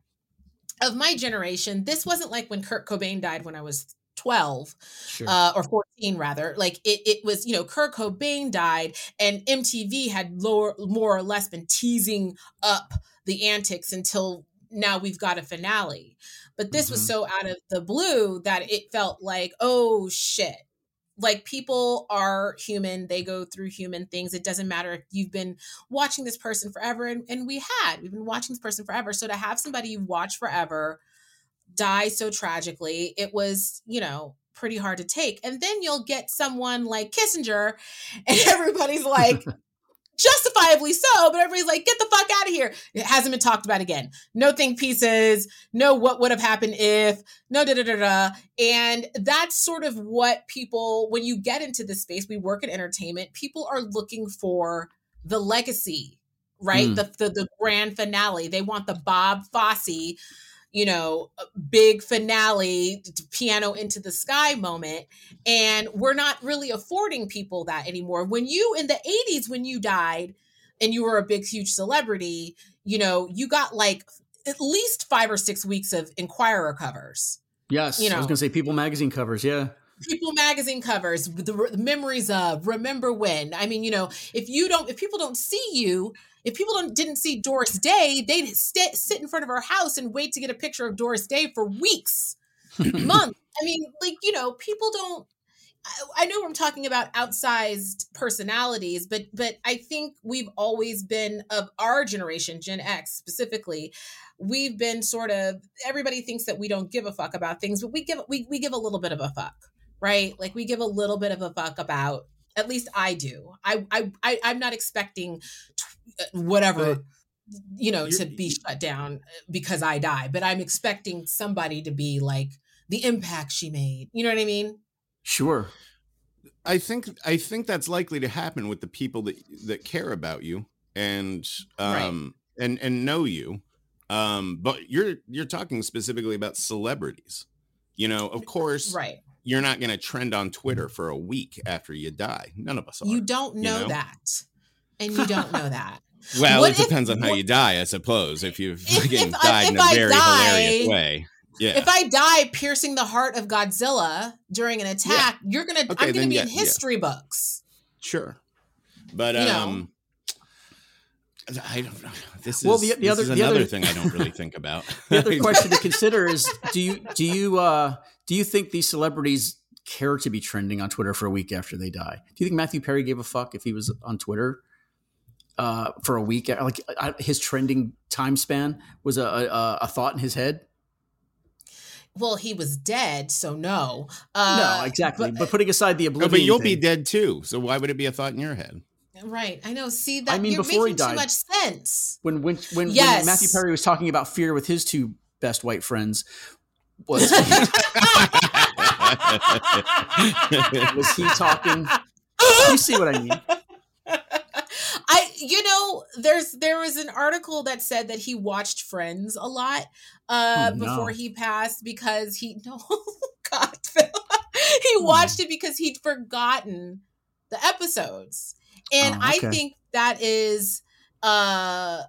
Speaker 1: of my generation, this wasn't like when Kurt Cobain died when I was 12 sure. uh, or 14 rather like it, it was you know kurt cobain died and mtv had lower more or less been teasing up the antics until now we've got a finale but this mm-hmm. was so out of the blue that it felt like oh shit like people are human they go through human things it doesn't matter if you've been watching this person forever and, and we had we've been watching this person forever so to have somebody you've watched forever die so tragically it was you know pretty hard to take and then you'll get someone like kissinger and everybody's like justifiably so, but everybody's like, get the fuck out of here. It hasn't been talked about again. No think pieces, no what would have happened if, no da da da da. And that's sort of what people, when you get into this space, we work in entertainment, people are looking for the legacy, right? Mm. The, the the grand finale. They want the Bob Fosse you know, big finale, piano into the sky moment. And we're not really affording people that anymore. When you, in the 80s, when you died and you were a big, huge celebrity, you know, you got like at least five or six weeks of Inquirer covers.
Speaker 3: Yes. You know, I was going to say People magazine covers. Yeah.
Speaker 1: People magazine covers, the, the memories of, remember when. I mean, you know, if you don't, if people don't see you, if people don't didn't see Doris Day, they'd st- sit in front of her house and wait to get a picture of Doris Day for weeks, months. I mean, like you know, people don't. I, I know I'm talking about outsized personalities, but but I think we've always been of our generation, Gen X specifically. We've been sort of everybody thinks that we don't give a fuck about things, but we give we we give a little bit of a fuck, right? Like we give a little bit of a fuck about at least I do. I I, I am not expecting t- uh, whatever but you know to be shut down uh, because I die, but I'm expecting somebody to be like the impact she made. You know what I mean?
Speaker 3: Sure.
Speaker 2: I think I think that's likely to happen with the people that that care about you and um right. and and know you. Um but you're you're talking specifically about celebrities. You know, of course,
Speaker 1: right
Speaker 2: you're not going to trend on Twitter for a week after you die. None of us are.
Speaker 1: You don't know, you know? that. And you don't know that.
Speaker 2: well, what it depends on how what, you die, I suppose. If you've if, if died I, in a very die, hilarious way. Yeah.
Speaker 1: If I die piercing the heart of Godzilla during an attack, yeah. you're gonna okay, I'm gonna be yeah, in history yeah. books.
Speaker 2: Sure. But you um know. I don't know. This is
Speaker 3: well, the, the other,
Speaker 2: the
Speaker 3: another
Speaker 2: other thing I don't really think about.
Speaker 3: the other question to consider is: Do you do you uh, do you think these celebrities care to be trending on Twitter for a week after they die? Do you think Matthew Perry gave a fuck if he was on Twitter uh, for a week? Like his trending time span was a, a, a, thought in his head.
Speaker 1: Well, he was dead, so no. Uh,
Speaker 3: no, exactly. But, but, putting aside the oblivion,
Speaker 2: no, but you'll
Speaker 3: thing,
Speaker 2: be dead too. So why would it be a thought in your head?
Speaker 1: Right, I know. See that I mean, before he died, too much sense.
Speaker 3: When when when, yes. when Matthew Perry was talking about fear with his two best white friends, was he, was he talking? You see what I mean?
Speaker 1: I you know there's there was an article that said that he watched Friends a lot uh oh, no. before he passed because he no God Phil. he hmm. watched it because he'd forgotten the episodes and oh, okay. I think that is uh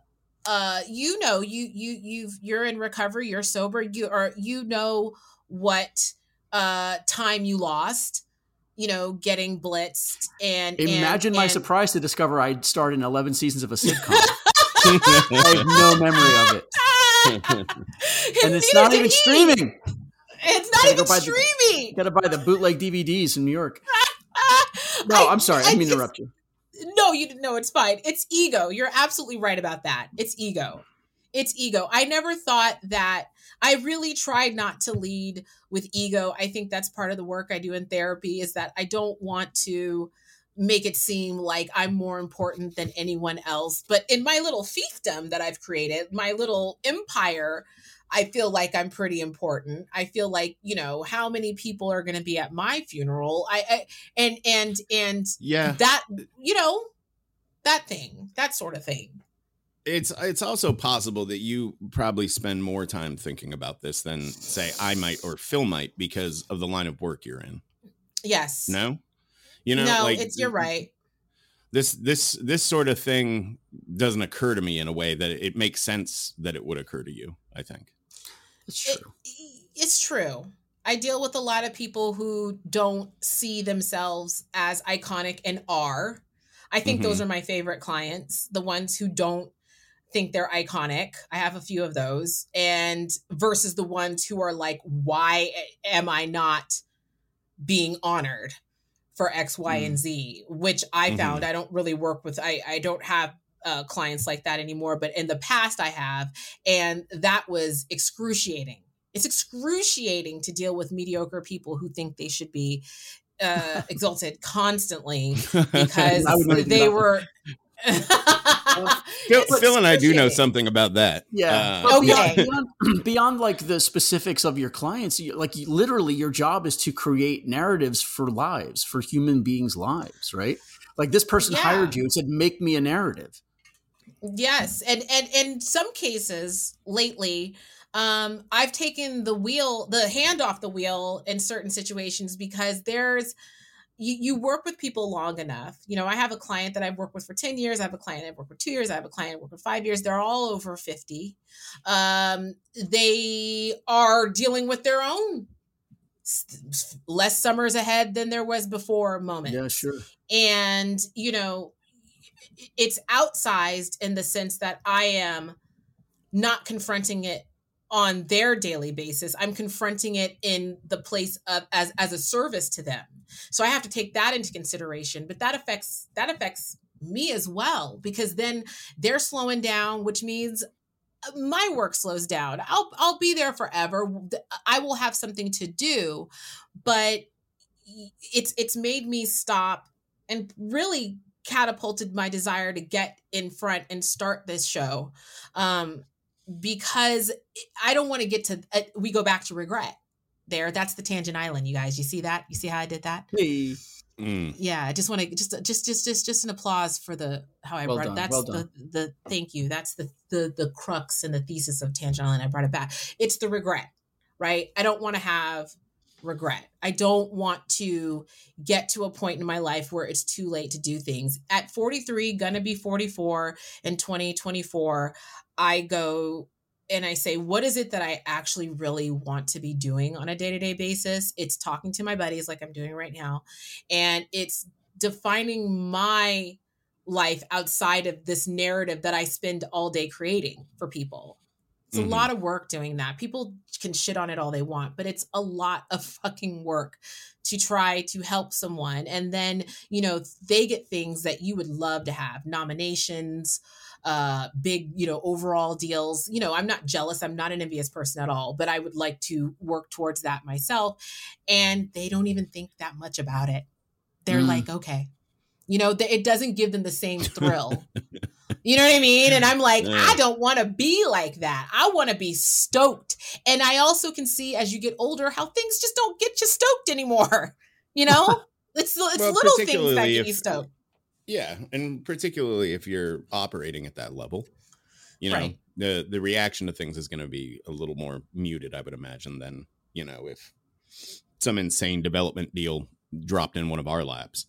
Speaker 1: uh you know you you you've you're in recovery you're sober you are you know what uh time you lost you know getting blitzed and
Speaker 3: imagine and, my and, surprise to discover i'd starred in 11 seasons of a sitcom i have no memory of it and it's not even he. streaming
Speaker 1: it's not even streaming
Speaker 3: the, gotta buy the bootleg dvds in new york no I, i'm sorry i, I mean to interrupt you
Speaker 1: no, you didn't know. It's fine. It's ego. You're absolutely right about that. It's ego. It's ego. I never thought that. I really tried not to lead with ego. I think that's part of the work I do in therapy is that I don't want to make it seem like I'm more important than anyone else. But in my little fiefdom that I've created, my little empire, I feel like I'm pretty important. I feel like, you know, how many people are going to be at my funeral? I, I and and and
Speaker 2: yeah.
Speaker 1: That, you know, that thing, that sort of thing.
Speaker 2: It's it's also possible that you probably spend more time thinking about this than say I might or Phil might because of the line of work you're in.
Speaker 1: Yes.
Speaker 2: No? You know,
Speaker 1: no, like it's you're right
Speaker 2: this this this sort of thing doesn't occur to me in a way that it makes sense that it would occur to you i think
Speaker 3: it's true.
Speaker 1: It, it's true. I deal with a lot of people who don't see themselves as iconic and are. I think mm-hmm. those are my favorite clients, the ones who don't think they're iconic. I have a few of those. And versus the ones who are like, why am I not being honored for X, Y, mm. and Z? Which I mm-hmm. found I don't really work with. I, I don't have uh, clients like that anymore, but in the past I have, and that was excruciating. It's excruciating to deal with mediocre people who think they should be uh, exalted constantly because they were.
Speaker 2: Phil, Phil and I do know something about that.
Speaker 3: Yeah. Uh, okay. Beyond, beyond, like the specifics of your clients, you, like literally, your job is to create narratives for lives, for human beings' lives, right? Like this person yeah. hired you and said, "Make me a narrative."
Speaker 1: Yes, and and in some cases lately, um, I've taken the wheel, the hand off the wheel in certain situations because there's you, you work with people long enough. You know, I have a client that I've worked with for 10 years. I have a client I've worked with two years. I have a client I've worked with five years. They're all over 50. Um, they are dealing with their own less summers ahead than there was before moment.
Speaker 3: Yeah, sure.
Speaker 1: And, you know, it's outsized in the sense that I am not confronting it on their daily basis i'm confronting it in the place of as as a service to them so i have to take that into consideration but that affects that affects me as well because then they're slowing down which means uh, my work slows down. I'll i'll be there forever. I will have something to do but it's it's made me stop and really catapulted my desire to get in front and start this show um because I don't want to get to, uh, we go back to regret there. That's the tangent island, you guys. You see that? You see how I did that?
Speaker 3: Hey.
Speaker 2: Mm.
Speaker 1: Yeah, I just want to just just just just just an applause for the how I
Speaker 3: Well
Speaker 1: brought
Speaker 3: done,
Speaker 1: that's
Speaker 3: well
Speaker 1: the
Speaker 3: done.
Speaker 1: the thank you. That's the the the crux and the thesis of Tangent Island. I brought it back. It's the regret, right? I don't want to have regret. I don't want to get to a point in my life where it's too late to do things. At 43, gonna be 44 in 2024, I go and I say, what is it that I actually really want to be doing on a day to day basis? It's talking to my buddies like I'm doing right now. And it's defining my life outside of this narrative that I spend all day creating for people. It's
Speaker 2: Mhm.
Speaker 1: a lot of work doing that. People can shit on it all they want, but it's a lot of fucking work to try to help someone. And then, you know, they get things that you would love to have nominations, uh big you know overall deals. You know i'm not jealous. I'm not an envious person at all but i would like to work towards that myself. And they don't even think that much about it. They're
Speaker 3: Mm.
Speaker 1: like okay. You know th- it doesn't give them the same thrill. You know what i mean? And i'm like
Speaker 2: Yeah.
Speaker 1: i don't want to be like that. I want to be stoked. And i also can see as you get older how things just don't get you stoked anymore. You know? It's, it's
Speaker 2: Well,
Speaker 1: little things that get you stoked
Speaker 2: Yeah, and particularly if you're operating at that level, you know,
Speaker 1: Right.
Speaker 2: the the reaction to things is going to be a little more muted, I would imagine, than you know if some insane development deal dropped in one of our laps.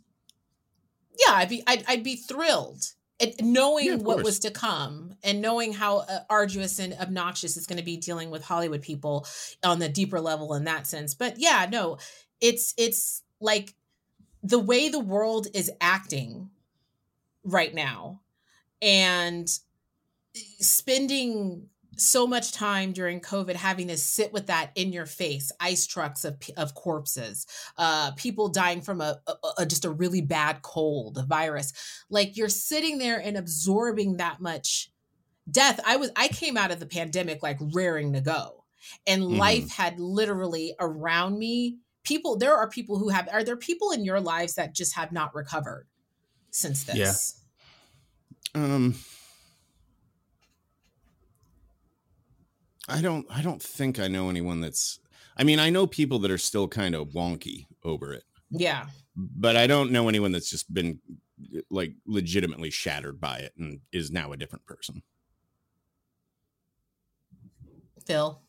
Speaker 1: yeah, I'd be I'd, I'd be thrilled. And knowing
Speaker 2: Yeah,
Speaker 1: what
Speaker 2: course.
Speaker 1: was to come and knowing how uh, arduous and obnoxious it's going to be dealing with Hollywood people on the deeper level in that sense. But yeah, no, it's it's like the way the world is acting right now. And spending so much time during covid having to sit with that in your face ice trucks of, of corpses uh people dying from a, a, a just a really bad cold a virus. Like you're sitting there and absorbing that much death. I was i came out of the pandemic like raring to go. And
Speaker 2: Mhm.
Speaker 1: life had literally around me people there are people who have are there people in your lives that just have not recovered since this
Speaker 2: Um, I don't. I don't think I know anyone that's. I mean, I know people that are still kind of wonky over it,
Speaker 1: yeah
Speaker 2: but I don't know anyone that's just been like legitimately shattered by it and is now a different person.
Speaker 1: phil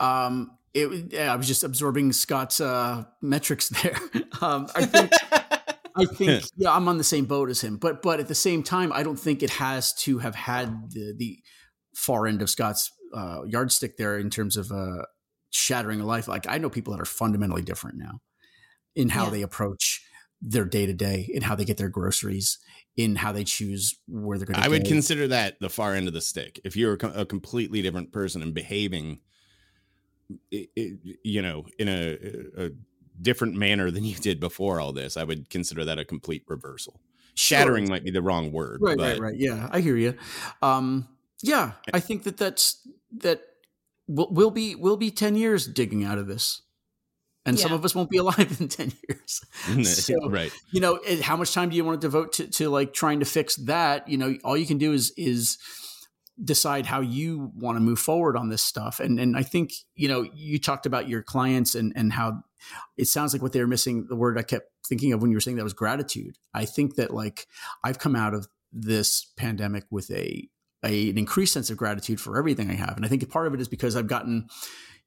Speaker 3: Um, it, yeah, I was just absorbing Scott's uh, metrics there. um, I think I think yeah, I'm on the same boat as him, but but at the same time, I don't think it has to have had the the far end of Scott's uh, yardstick there in terms of uh, shattering a life. Like I know people that are fundamentally different now in how
Speaker 1: Yeah.
Speaker 3: they approach their day to day, in how they get their groceries, in how they choose where they're going to. Be.
Speaker 2: I would consider that the far end of the stick. If you're a, completely different person and behaving, you know, in a, a different manner than you did before all this, I would consider that a complete reversal. Shattering might be the wrong word,
Speaker 3: right
Speaker 2: but
Speaker 3: right. Right yeah i hear you um yeah i think that that's that we'll, we'll be we'll be 10 years digging out of this. And some of us won't be alive in 10 years. So,
Speaker 2: right.
Speaker 3: you know how much time do you want to devote to, to like trying to fix that? You know all you can do is is decide how you want to move forward on this stuff. And and i think you know you talked about your clients and and how it sounds like what they were missing the word i kept thinking of when you were saying that was gratitude i think that like i've come out of this pandemic with a a, an increased sense of gratitude for everything I have. And I think part of it is because I've gotten,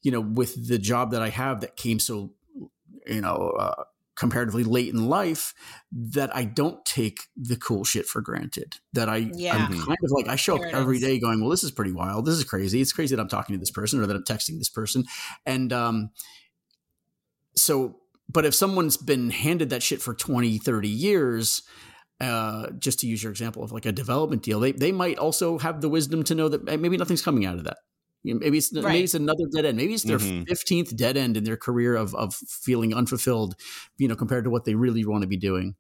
Speaker 3: you know, with the job that I have that came so, you know, uh, comparatively late in life that I don't take the cool shit for granted. That I,
Speaker 1: Yeah.
Speaker 3: I'm kind of like, I show
Speaker 1: There
Speaker 3: up every day going, well, this is pretty wild. This is crazy. It's crazy that I'm talking to this person or that I'm texting this person. And, um, so, but if someone's been handed that shit for 20, 30 years, uh, just to use your example of like a development deal, they, they might also have the wisdom to know that maybe nothing's coming out of that. You know, maybe it's maybe it's another dead end. Maybe it's their
Speaker 2: Mhm.
Speaker 3: 15th dead end in their career of of feeling unfulfilled, you know, compared to what they really want to be doing.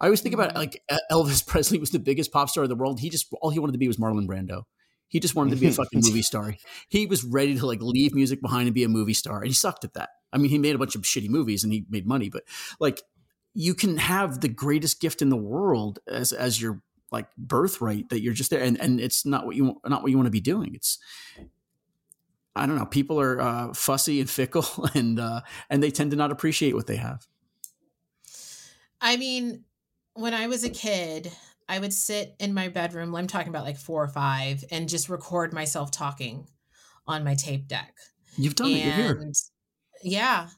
Speaker 3: I always think about
Speaker 1: Mhm.
Speaker 3: like Elvis Presley was the biggest pop star in the world. He just all he wanted to be was Marlon Brando. He just wanted to be a fucking movie star. He was ready to like leave music behind and be a movie star, and he sucked at that. I mean, he made a bunch of shitty movies and he made money, but like you can have the greatest gift in the world as as your like birthright that you're just there, and and it's not what you not what you want to be doing. It's I don't know. People are uh, fussy and fickle, and uh, and they tend to not appreciate what they have.
Speaker 1: I mean, when I was a kid, I would sit in my bedroom, I'm talking about like four or five, and just record myself talking on my tape deck.
Speaker 3: You've done it. You're here.
Speaker 1: Yeah,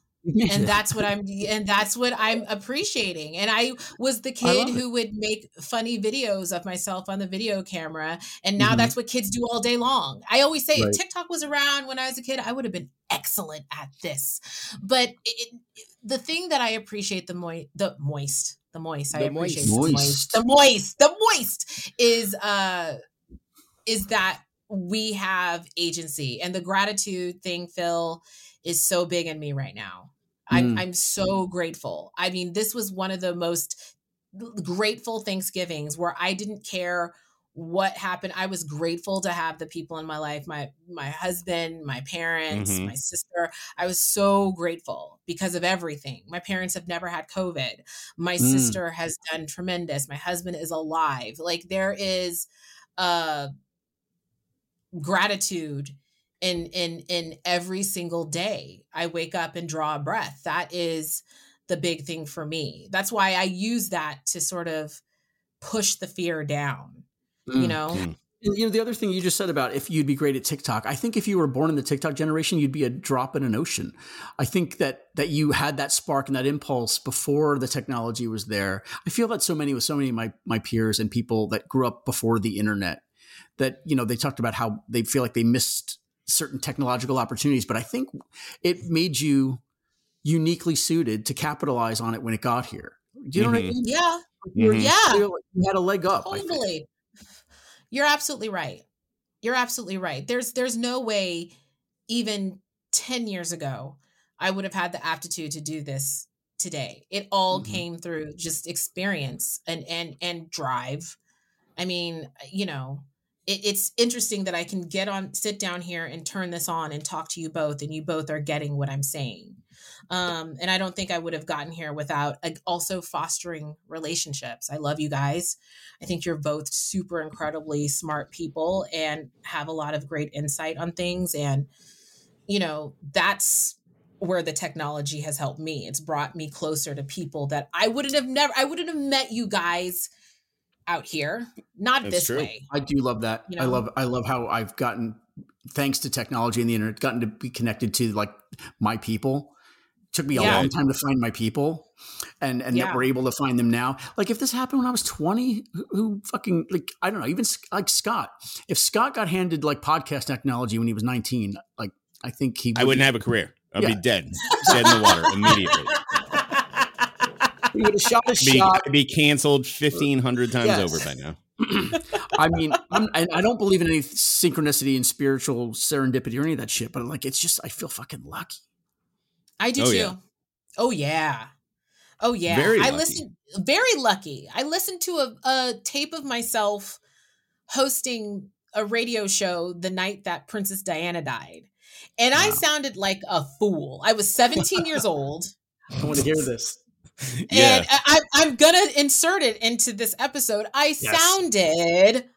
Speaker 1: and that's what I'm and that's what I'm appreciating. And I was the kid who would make funny videos of myself on the video camera, and now
Speaker 3: Mhm.
Speaker 1: that's what kids do all day long. I always say
Speaker 3: Right.
Speaker 1: if TikTok was around when I was a kid, I would have been excellent at this. But it, it, the thing that I appreciate the moist, the moist, the moist, I
Speaker 4: The
Speaker 1: appreciate
Speaker 3: moist.
Speaker 1: the
Speaker 3: Moist.
Speaker 1: moist, the moist, the moist is uh is that we have agency and the gratitude thing, Phil, is so big in me right now. I'm
Speaker 3: Mm.
Speaker 1: I'm so grateful. I mean, this was one of the most grateful Thanksgivings where I didn't care what happened. I was grateful to have the people in my life, my my husband, my parents,
Speaker 2: Mhm.
Speaker 1: my sister. I was so grateful because of everything. My parents have never had COVID. My
Speaker 3: Mm.
Speaker 1: sister has done tremendous. My husband is alive. Like there is uh gratitude in in in every single day i wake up and draw a breath that is the big thing for me that's why i use that to sort of push the fear down you
Speaker 3: Mm.
Speaker 1: know
Speaker 2: Mm.
Speaker 3: And, you know the other thing you just said about if you'd be great at TikTok. I think if you were born in the TikTok generation, you'd be a drop in an ocean. I think that that you had that spark and that impulse before the technology was there. I feel that so many with so many of my my peers and people that grew up before the internet that you know they talked about how they feel like they missed certain technological opportunities, but I think it made you uniquely suited to capitalize on it when it got here. Do you know what I
Speaker 2: Mhm.
Speaker 3: mean?
Speaker 1: yeah
Speaker 3: You were-
Speaker 2: Mhm.
Speaker 1: Yeah.
Speaker 3: you you had a leg up.
Speaker 1: Totally you're absolutely right you're absolutely right there's there's no way even 10 years ago i would have had the aptitude to do this today it all
Speaker 3: Mhm.
Speaker 1: came through just experience and and and drive i mean you know it, it's interesting that i can get on sit down here and turn this on and talk to you both and you both are getting what i'm saying um and i don't think i would have gotten here without uh, also fostering relationships i love you guys I think you're both super incredibly smart people and have a lot of great insight on things. And, you know, that's where the technology has helped me. It's brought me closer to people that I wouldn't have never, I wouldn't have met you guys out here, not
Speaker 2: That's
Speaker 1: this
Speaker 2: true.
Speaker 1: way.
Speaker 3: I do love that.
Speaker 1: You
Speaker 3: I love I love how I've gotten thanks to technology and the internet gotten to be connected to like my people. Took me a
Speaker 1: Yeah.
Speaker 3: long time to find my people, and and
Speaker 1: Yeah.
Speaker 3: that we're able to find them now. Like if this happened when I was twenty, who, who fucking like I don't know. Even like Scott, if Scott got handed like podcast technology when he was nineteen, like I think he
Speaker 2: I wouldn't have a career. I'd
Speaker 3: Yeah.
Speaker 2: be dead, dead in the water immediately.
Speaker 3: He would have shot a
Speaker 2: Be,
Speaker 3: shot.
Speaker 2: be canceled fifteen hundred times
Speaker 3: Yes.
Speaker 2: over by now.
Speaker 3: I mean, I'm, and I don't believe in any synchronicity and spiritual serendipity or any of that shit. But like, it's just I feel fucking lucky.
Speaker 1: I do
Speaker 2: Oh,
Speaker 1: too.
Speaker 2: yeah.
Speaker 1: Oh yeah. Oh yeah.
Speaker 2: Very
Speaker 1: I
Speaker 2: lucky.
Speaker 1: listened very lucky. I listened to a, a tape of myself hosting a radio show the night that Princess Diana died. And I sounded like a fool. I was 17 years old.
Speaker 3: I want to hear this.
Speaker 2: Yeah,
Speaker 1: And I, I'm gonna insert it into this episode. I
Speaker 3: Yes.
Speaker 1: sounded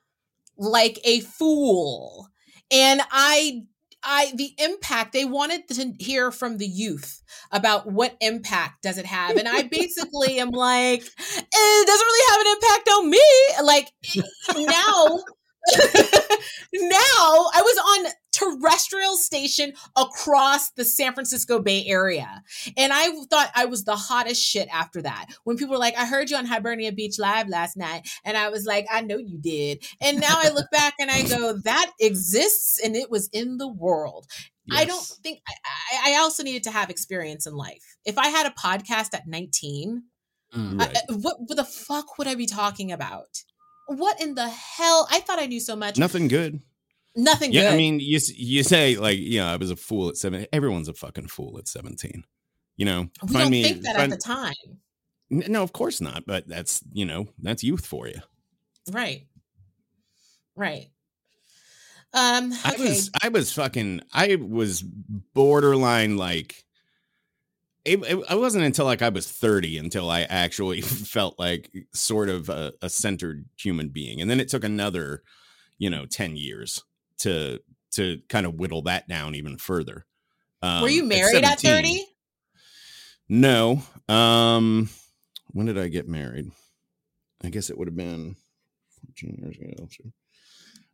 Speaker 1: like a fool, and I, I, the impact they wanted to hear from the youth about what impact does it have, and I basically am like, eh, it doesn't really have an impact on me. Like now, now I was on terrestrial station across the San Francisco Bay Area. And I thought I was the hottest shit after that. When people were like, I heard you on Hibernia Beach Live last night. And I was like, I know you did. And now I look back and I go, that exists and it was in the world. Yes. I don't think I, I, also needed to have experience in life. If I had a podcast at 19, mm, right. I, what, what the fuck would I be talking about? What in the hell? I thought I knew so much.
Speaker 2: Nothing good.
Speaker 1: Nothing
Speaker 2: yeah,
Speaker 1: good.
Speaker 2: I mean, you you say like, you know, I was a fool at seven. Everyone's a fucking fool at seventeen. You know,
Speaker 1: we don't me, think that find, at the time.
Speaker 2: No, of course not. But that's you know that's youth for you.
Speaker 1: Right. Right. Um, okay.
Speaker 2: I was I was fucking I was borderline like it, it, it, wasn't until like I was 30 until I actually felt like sort of a, a, centered human being. And then it took another, you know, 10 years to to kind of whittle that down even further.
Speaker 1: Um, Were you married at, at 30?
Speaker 2: No. Um when did I get married? I guess it would have been 14 years ago.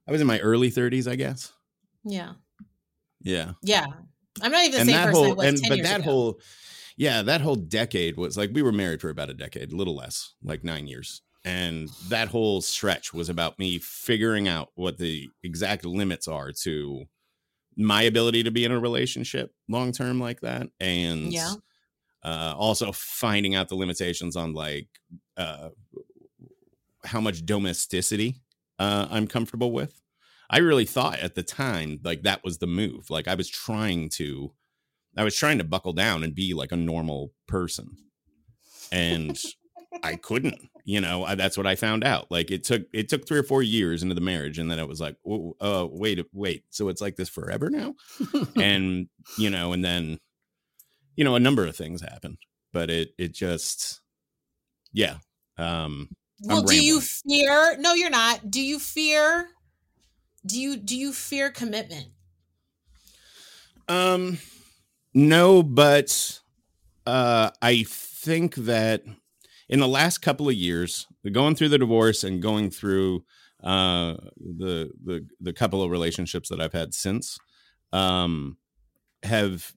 Speaker 2: I was in my early 30s, I guess.
Speaker 1: Yeah.
Speaker 2: Yeah.
Speaker 1: Yeah. I'm not even the and same person whole, and,
Speaker 2: but that
Speaker 1: ago.
Speaker 2: whole yeah, that whole decade was like we were married for about a decade, a little less, like 9 years. And that whole stretch was about me figuring out what the exact limits are to my ability to be in a relationship long term like that and
Speaker 1: yeah.
Speaker 2: Uh, also finding out the limitations on like uh, how much domesticity uh, I'm comfortable with. I really thought at the time like that was the move. Like I was trying to, I was trying to buckle down and be like a normal person, and I couldn't. You know, I, that's what I found out. Like it took it took three or four years into the marriage, and then it was like, oh, uh, wait, wait. So it's like this forever now, and you know, and then you know, a number of things happened, but it it just, yeah. Um,
Speaker 1: well, do you fear? No, you're not. Do you fear? Do you do you fear commitment?
Speaker 2: Um, no, but uh, I think that in the last couple of years, going through the divorce and going through uh, the the the couple of relationships that I've had since, um, have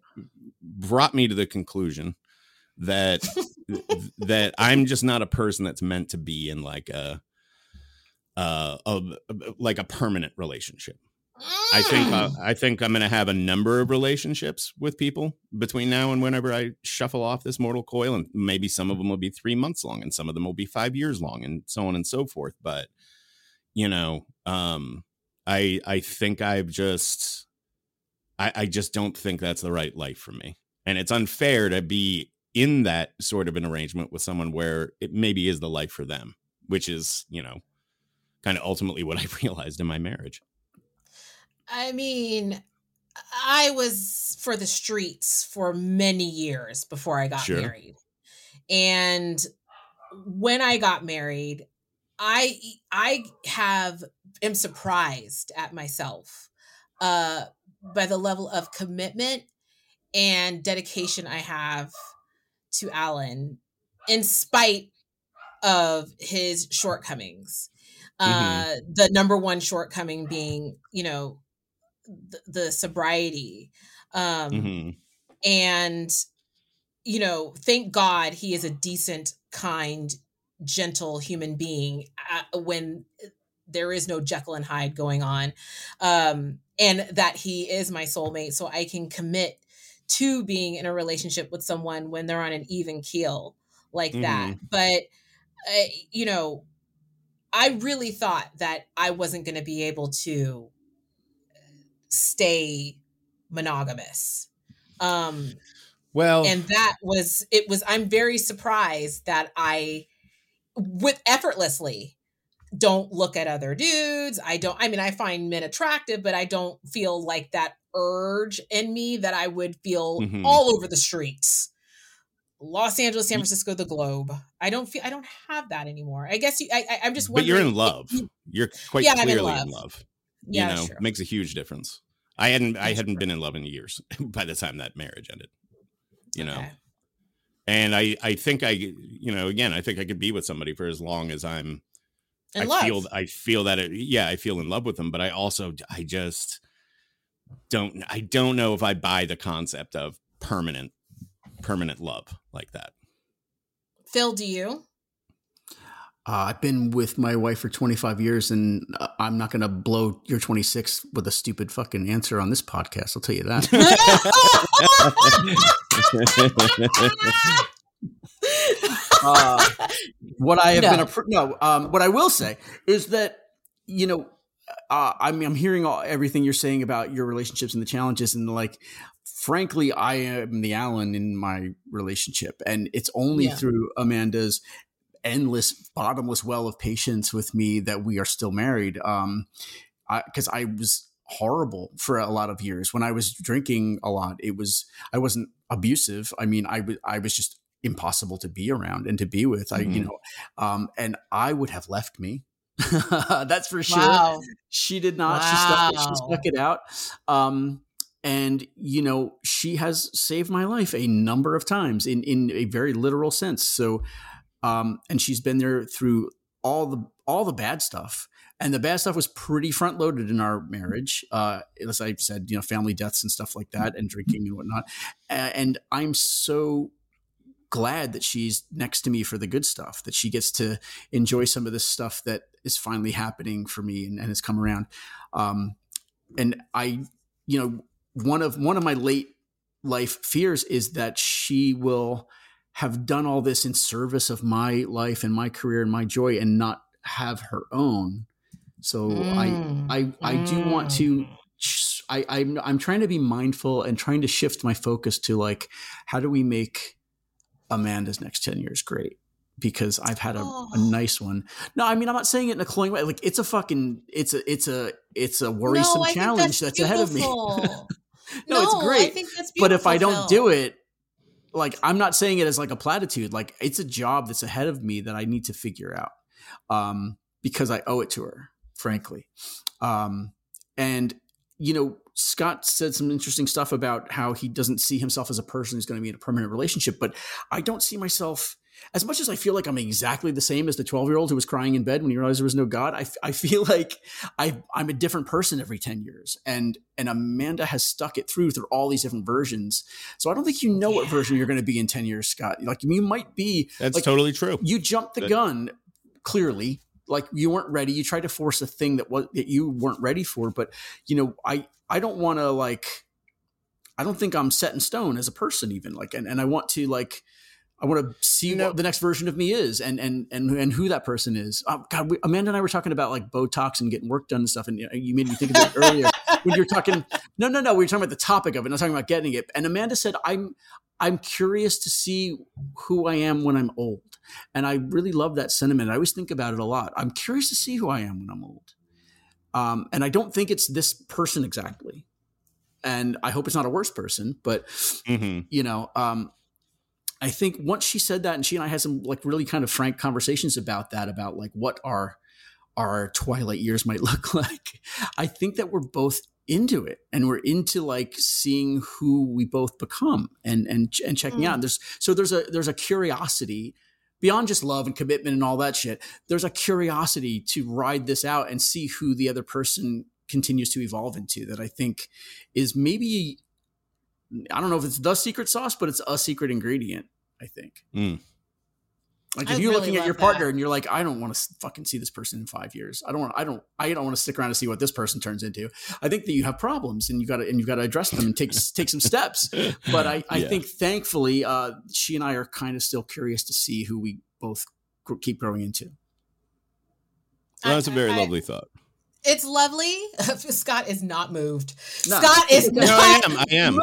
Speaker 2: brought me to the conclusion that that I'm just not a person that's meant to be in like a uh a, like a permanent relationship. I think uh, mm. I think I'm going to have a number of relationships with people between now and whenever I shuffle off this mortal coil, and maybe some of them will be three months long, and some of them will be five years long, and so on and so forth. But you know, um, I I think I've just I, I just don't think that's the right life for me, and it's unfair to be in that sort of an arrangement with someone where it maybe is the life for them, which is, you know, kind of ultimately what I realized in my marriage.
Speaker 1: I mean, I was for the streets for many years before I got sure. married. And when I got married, I I have am surprised at myself uh by the level of commitment and dedication I have to Alan in spite of his shortcomings. Mm-hmm. Uh, the number one shortcoming being, you know, the, the sobriety. Um, mm-hmm. And, you know, thank God he is a decent, kind, gentle human being uh, when there is no Jekyll and Hyde going on. Um, and that he is my soulmate. So I can commit to being in a relationship with someone when they're on an even keel like mm-hmm. that. But, uh, you know, I really thought that I wasn't going to be able to stay monogamous. Um,
Speaker 2: well,
Speaker 1: and that was, it was, I'm very surprised that I, with effortlessly, don't look at other dudes. I don't, I mean, I find men attractive, but I don't feel like that urge in me that I would feel mm-hmm. all over the streets. Los Angeles, San Francisco, the globe. I don't feel I don't have that anymore. I guess you, I, am just.
Speaker 2: But you're in love. You're quite yeah, clearly in love. in love. You yeah, know, makes a huge difference. I hadn't I hadn't been in love in years by the time that marriage ended. You know, and I I think I you know again I think I could be with somebody for as long as I'm
Speaker 1: In
Speaker 2: I
Speaker 1: love.
Speaker 2: feel I feel that it, yeah, I feel in love with them but I also I just don't I don't know if I buy the concept of permanent permanent love like that.
Speaker 1: Phil, do you?
Speaker 3: Uh, I've been with my wife for 25 years, and uh, I'm not going to blow your 26 with a stupid fucking answer on this podcast. I'll tell you that. uh, what I have
Speaker 1: No.
Speaker 3: been a no. Um, what I will say is that you know, uh, I mean, I'm hearing all, everything you're saying about your relationships and the challenges, and like, frankly, I am the Alan in my relationship, and it's only
Speaker 1: Yeah.
Speaker 3: through Amanda's endless, bottomless well of patience with me that we are still married. Um, because I, was horrible for a lot of years when I was drinking a lot. It was I wasn't abusive. I mean, I was I was just impossible to be around and to be with. I you
Speaker 2: Mhm.
Speaker 3: know, um, and I would have left me. That's for sure.
Speaker 1: Wow.
Speaker 3: She did not. She stuck it, she stuck it out. Um, and you know, she has saved my life a number of times in in a very literal sense. So, um, and she's been there through all the all the bad stuff. And the bad stuff was pretty front loaded in our marriage. Uh, as I said, you know, family deaths and stuff like that, and drinking and whatnot. And I'm so glad that she's next to me for the good stuff, that she gets to enjoy some of this stuff that is finally happening for me and, and has come around. Um, and I, you know, one of one of my late life fears is that she will have done all this in service of my life and my career and my joy and not have her own. So
Speaker 1: Mm.
Speaker 3: I I I do want to
Speaker 1: Mm.
Speaker 3: I, I'm I'm trying to be mindful and trying to shift my focus to like how do we make Amanda's next 10 years great? Because I've had a,
Speaker 1: Oh.
Speaker 3: a nice one. No, I mean I'm not saying it in a cloying way. Like it's a fucking it's a it's a it's a worrisome
Speaker 1: think
Speaker 3: challenge that's, ahead of me.
Speaker 1: beautiful.
Speaker 3: No, it's
Speaker 1: I
Speaker 3: great,
Speaker 1: think that's
Speaker 3: but if I don't do it, like I'm not saying it as like a platitude. Like it's a job that's ahead of me that I need to figure out um, because I owe it to her, frankly. Um, and you know, Scott said some interesting stuff about how he doesn't see himself as a person who's going to be in a permanent relationship, but I don't see myself. As much as I feel like I'm exactly the same as the 12 year old who was crying in bed when he realized there was no God, I, I feel like I, I'm a different person every 10 years. And, and Amanda has stuck it through through all these different versions. So I don't think you know what version you're going to be in 10 years, Scott. Like you might be,
Speaker 2: That's
Speaker 3: Like,
Speaker 2: totally true.
Speaker 3: you jumped the
Speaker 2: That-
Speaker 3: gun clearly. Like you weren't ready. You tried to force a thing that was that you weren't ready for. But you know, I I don't want to like. I don't think I'm set in stone as a person, even like, and, and I want to like. I want to see
Speaker 2: You know-
Speaker 3: what the next version of me is, and and and and who that person is. Oh, God, we, Amanda and I were talking about like Botox and getting work done and stuff, and you, know, you made me think of it earlier when you were talking. No, no, no. We were talking about the topic of it, not talking about getting it. And Amanda said, "I'm I'm curious to see who I am when I'm old." And I really love that sentiment. I always think about it a lot. I'm curious to see who I am when I'm old. Um, and I don't think it's this person exactly. And I hope it's not a worse person, but
Speaker 2: hmm
Speaker 3: you know, um, I think once she said that, and she and I had some like really kind of frank conversations about that, about like what our our twilight years might look like. I think that we're both into it, and we're into like seeing who we both become, and and and checking
Speaker 1: Mm.
Speaker 3: out. There's so there's a there's a curiosity beyond just love and commitment and all that shit. There's a curiosity to ride this out and see who the other person continues to evolve into. That I think is maybe I don't know if it's the secret sauce, but it's a secret ingredient. I think.
Speaker 2: Mm.
Speaker 3: Like
Speaker 1: I
Speaker 3: if you're
Speaker 1: really
Speaker 3: looking at your partner
Speaker 1: that.
Speaker 3: and you're like, I don't want to fucking see this person in five years. I don't want. I don't. I don't want to stick around to see what this person turns into. I think that you have problems and you got to and you've got to address them and take take some steps. But I, I
Speaker 2: Yeah.
Speaker 3: think thankfully, uh, she and I are kind of still curious to see who we both keep growing into.
Speaker 2: Well, that's a very
Speaker 1: I- I-
Speaker 2: lovely thought.
Speaker 1: It's lovely. Scott is not moved.
Speaker 3: No.
Speaker 1: Scott is
Speaker 3: No,
Speaker 1: not
Speaker 2: No, I am. I am.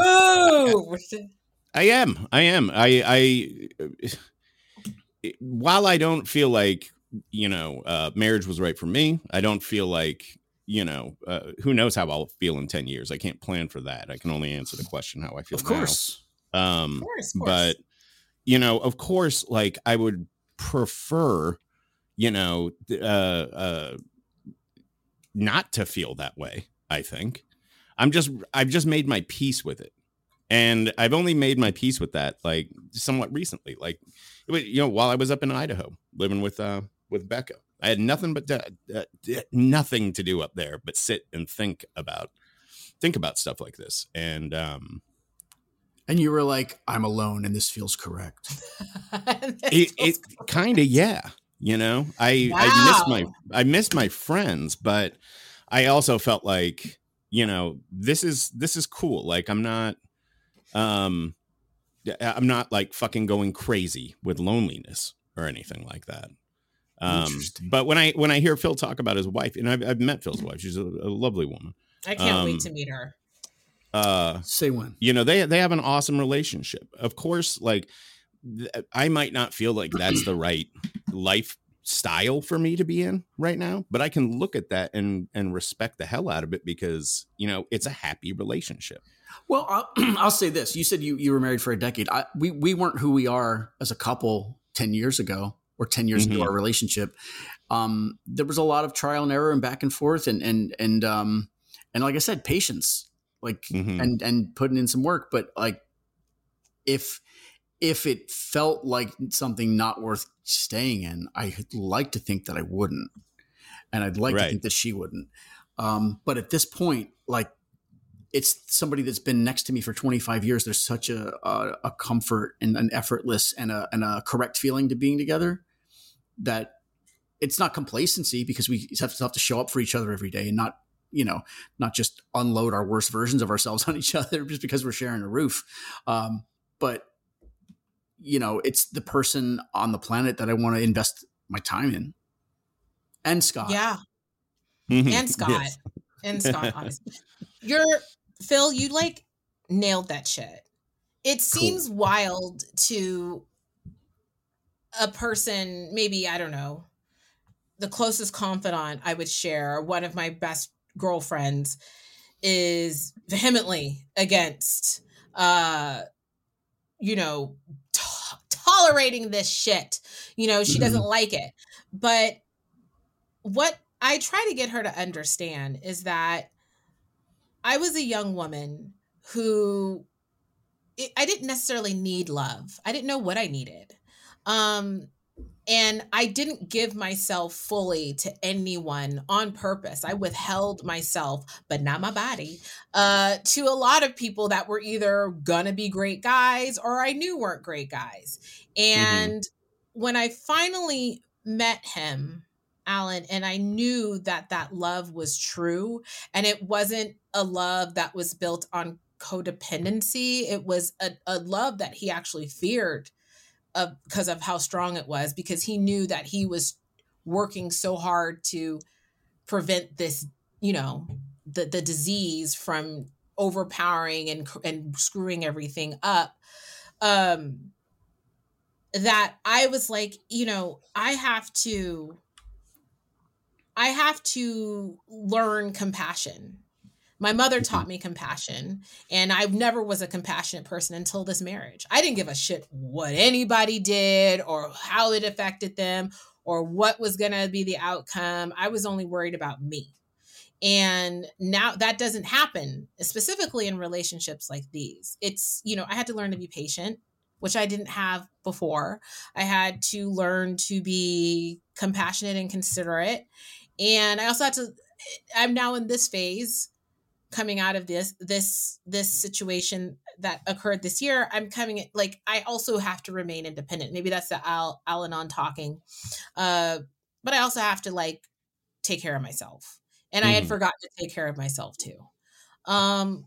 Speaker 1: moved.
Speaker 2: I am. I am. I. I. While I don't feel like you know uh, marriage was right for me, I don't feel like you know uh, who knows how I'll feel in ten years. I can't plan for that. I can only answer the question how I feel.
Speaker 3: Of course.
Speaker 2: Now. Um,
Speaker 1: Of course, of course.
Speaker 2: but you know of course like i would prefer you know uh uh not to feel that way i think i'm just i've just made my peace with it and i've only made my peace with that like somewhat recently like it was- you know while i was up in idaho living with uh with becca I had nothing but to, uh, nothing to do up there but sit and think about think about stuff like this. And um
Speaker 3: and you were like, I'm alone and this feels correct.
Speaker 2: it, it kind of yeah. You know, I wow. I missed my I missed my friends, but I also felt like, you know, this is this is cool. Like I'm not um I'm not like fucking going crazy with loneliness or anything like that. Um, but when I when I hear Phil talk about his wife, and I've, I've met Phil's wife, she's a, a lovely woman.
Speaker 1: I can't um, wait to meet her.
Speaker 2: Uh,
Speaker 3: Say when
Speaker 2: you know they they have an awesome relationship. Of course, like I might not feel like that's the right lifestyle for me to be in right now, but I can look at that and and respect the hell out of it because you know it's a happy relationship.
Speaker 3: Well, I'll, I'll say this: you said you you were married for a decade. I, we we weren't who we are as a couple ten years ago or 10 years mm-hmm. into our relationship um, there was a lot of trial and error and back and forth and and and um and like i said patience like mm-hmm. and and putting in some work but like if if it felt like something not worth staying in i'd like to think that i wouldn't and i'd like right. to think that she wouldn't um but at this point like it's somebody that's been next to me for 25 years. There's such a a, a comfort and an effortless and a and a correct feeling to being together that it's not complacency because we have to have to show up for each other every day and not you know not just unload our worst versions of ourselves on each other just because we're sharing a roof um, but you know it's the person on the planet that i want to invest my time in and scott
Speaker 1: yeah mm-hmm. and scott yes. and scott honestly. you're phil you like nailed that shit it seems cool. wild to a person, maybe, I don't know, the closest confidant I would share, one of my best girlfriends, is vehemently against, uh, you know, t- tolerating this shit. You know, she mm-hmm. doesn't like it. But what I try to get her to understand is that I was a young woman who I didn't necessarily need love. I didn't know what I needed. Um, and I didn't give myself fully to anyone on purpose. I withheld myself, but not my body, uh, to a lot of people that were either gonna be great guys or I knew weren't great guys. Mm-hmm. And mm-hmm. when I finally met him, Alan, and I knew that that love was true and it wasn't a love that was built on codependency, it was a, a love that he actually feared of because of how strong it was because he knew that he was working so hard to prevent this you know the the disease from overpowering and and screwing everything up um that i was like you know i have to i have to learn compassion my mother mm-hmm. taught me compassion, and I never was a compassionate person until this marriage. I didn't give a shit what anybody did or how it affected them or what was going to be the outcome. I was only worried about me. And now that doesn't happen, specifically in relationships like these. It's, you know, I had to learn to be patient, which I didn't have before. I had to learn to be compassionate and considerate. And I also had to, I'm now in this phase coming out of this this this situation that occurred this year i'm coming like i also have to remain independent maybe that's the al al-anon talking uh but i also have to like take care of myself and mm. i had mm-hmm. forgotten to take care of myself too um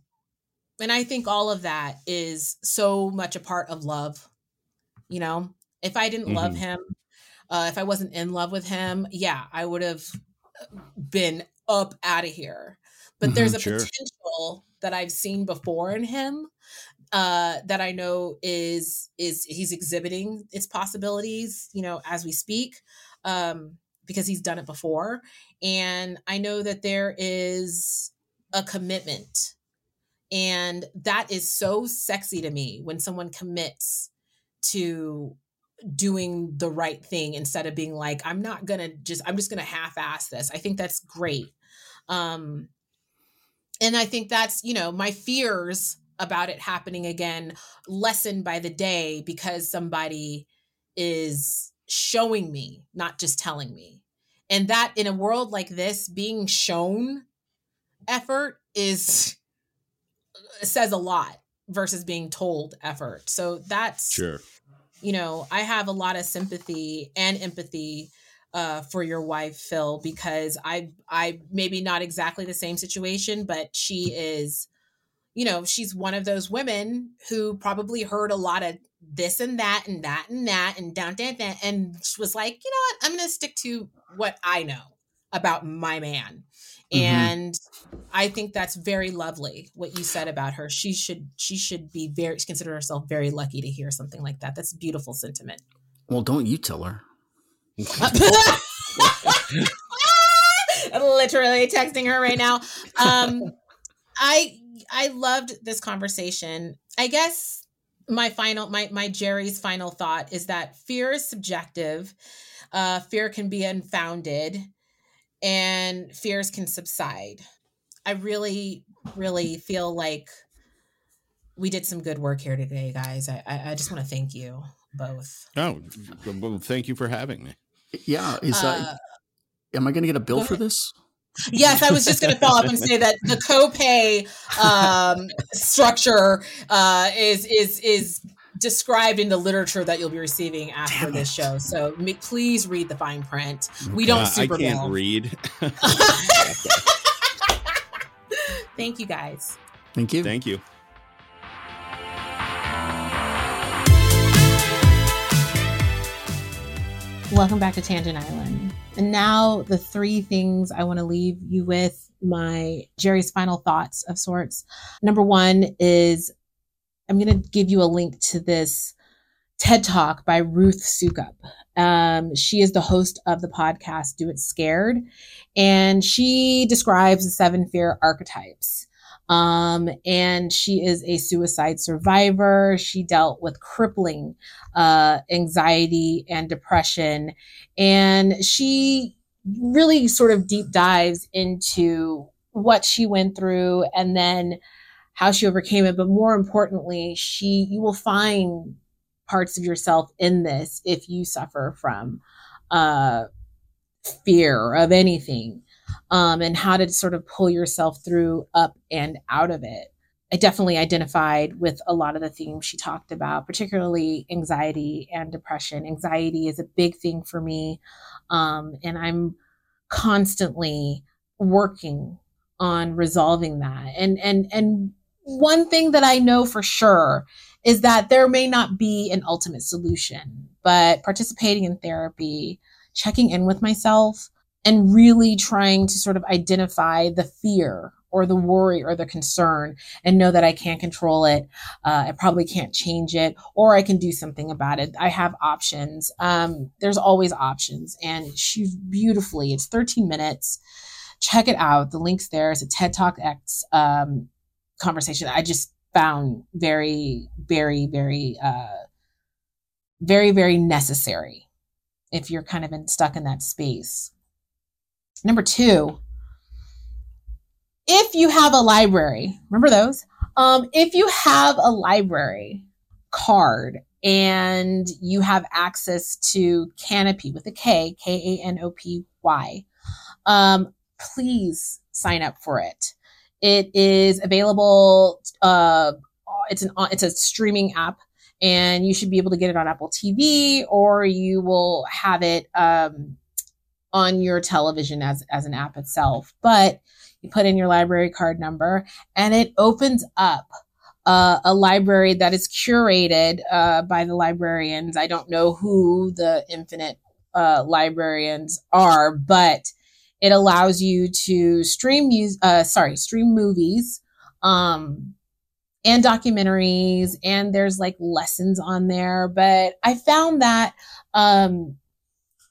Speaker 1: and i think all of that is so much a part of love you know if i didn't mm-hmm. love him uh if i wasn't in love with him yeah i would have been up out of here but mm-hmm, there's a sure. potential that I've seen before in him uh, that I know is is he's exhibiting its possibilities, you know, as we speak, um, because he's done it before, and I know that there is a commitment, and that is so sexy to me when someone commits to doing the right thing instead of being like i'm not gonna just i'm just gonna half-ass this i think that's great um and I think that's, you know, my fears about it happening again lessened by the day because somebody is showing me, not just telling me. And that in a world like this, being shown effort is says a lot versus being told effort. So that's
Speaker 2: Sure.
Speaker 1: you know, I have a lot of sympathy and empathy uh, for your wife, Phil, because I, I maybe not exactly the same situation, but she is, you know, she's one of those women who probably heard a lot of this and that and that and that and down, down, down, and she was like, you know what, I'm going to stick to what I know about my man.
Speaker 3: Mhm.
Speaker 1: And I think that's very lovely what you said about her. She should she should be very consider herself very lucky to hear something like that. That's a beautiful sentiment.
Speaker 3: Well, don't you tell her.
Speaker 1: Literally texting her right now. Um I I loved this conversation. I guess my final my my Jerry's final thought is that fear is subjective. Uh fear can be unfounded and fears can subside. I really really feel like we did some good work here today, guys. I I, I just want to thank you both.
Speaker 2: Oh, well, thank you for having me.
Speaker 3: Yeah. Is uh,
Speaker 1: Uh,
Speaker 3: am I going to get a bill for this?
Speaker 1: Yes, I was just going to follow up and say that the copay um, structure uh, is is is described in the literature that you'll be receiving after
Speaker 3: Damn
Speaker 1: this
Speaker 3: it.
Speaker 1: show. So ma- please read the fine print. We don't
Speaker 2: Uh, I
Speaker 1: super
Speaker 2: can't
Speaker 1: bill.
Speaker 2: read.
Speaker 1: Thank you, guys.
Speaker 3: Thank you.
Speaker 2: Thank you.
Speaker 1: Welcome back to Tangent Island. And now the three things I want to leave you with my Jerry's final thoughts of sorts. Number one is I'm going to give you a link to this TED Talk by Ruth Soukup. Um, she is the host of the podcast Do It Scared, and she describes the seven fear archetypes. Um, and she is a suicide survivor. She dealt with crippling uh, anxiety and depression. And she really sort of deep dives into what she went through and then how she overcame it. But more importantly, she, you will find parts of yourself in this if you suffer from uh, fear of anything um, and how to sort of pull yourself through up and out of it. I definitely identified with a lot of the themes she talked about, particularly anxiety and depression. Anxiety is a big thing for me. Um, and I'm constantly working on resolving that. And, and, and one thing that I know for sure is that there may not be an ultimate solution, but participating in therapy, checking in with myself, and really trying to sort of identify the fear or the worry or the concern and know that I can't control it. Uh, I probably can't change it or I can do something about it. I have options. Um, there's always options. And she's beautifully, it's 13 minutes. Check it out. The link's there. It's a TED Talk X um, conversation. I just found very, very, very, uh, very, very necessary if you're kind of in, stuck in that space. Number two, if you have a library, remember those? Um, if you have a library card and you have access to Canopy with a K, K A N O P Y, um, please sign up for it. It is available. Uh, it's an it's a streaming app, and you should be able to get it on Apple TV, or you will have it um, on your television as as an app itself. But you put in your library card number, and it opens up uh, a library that is curated uh, by the librarians. I don't know who the infinite uh, librarians are, but it allows you to stream uh, sorry stream movies um, and documentaries, and there's like lessons on there. But I found that um,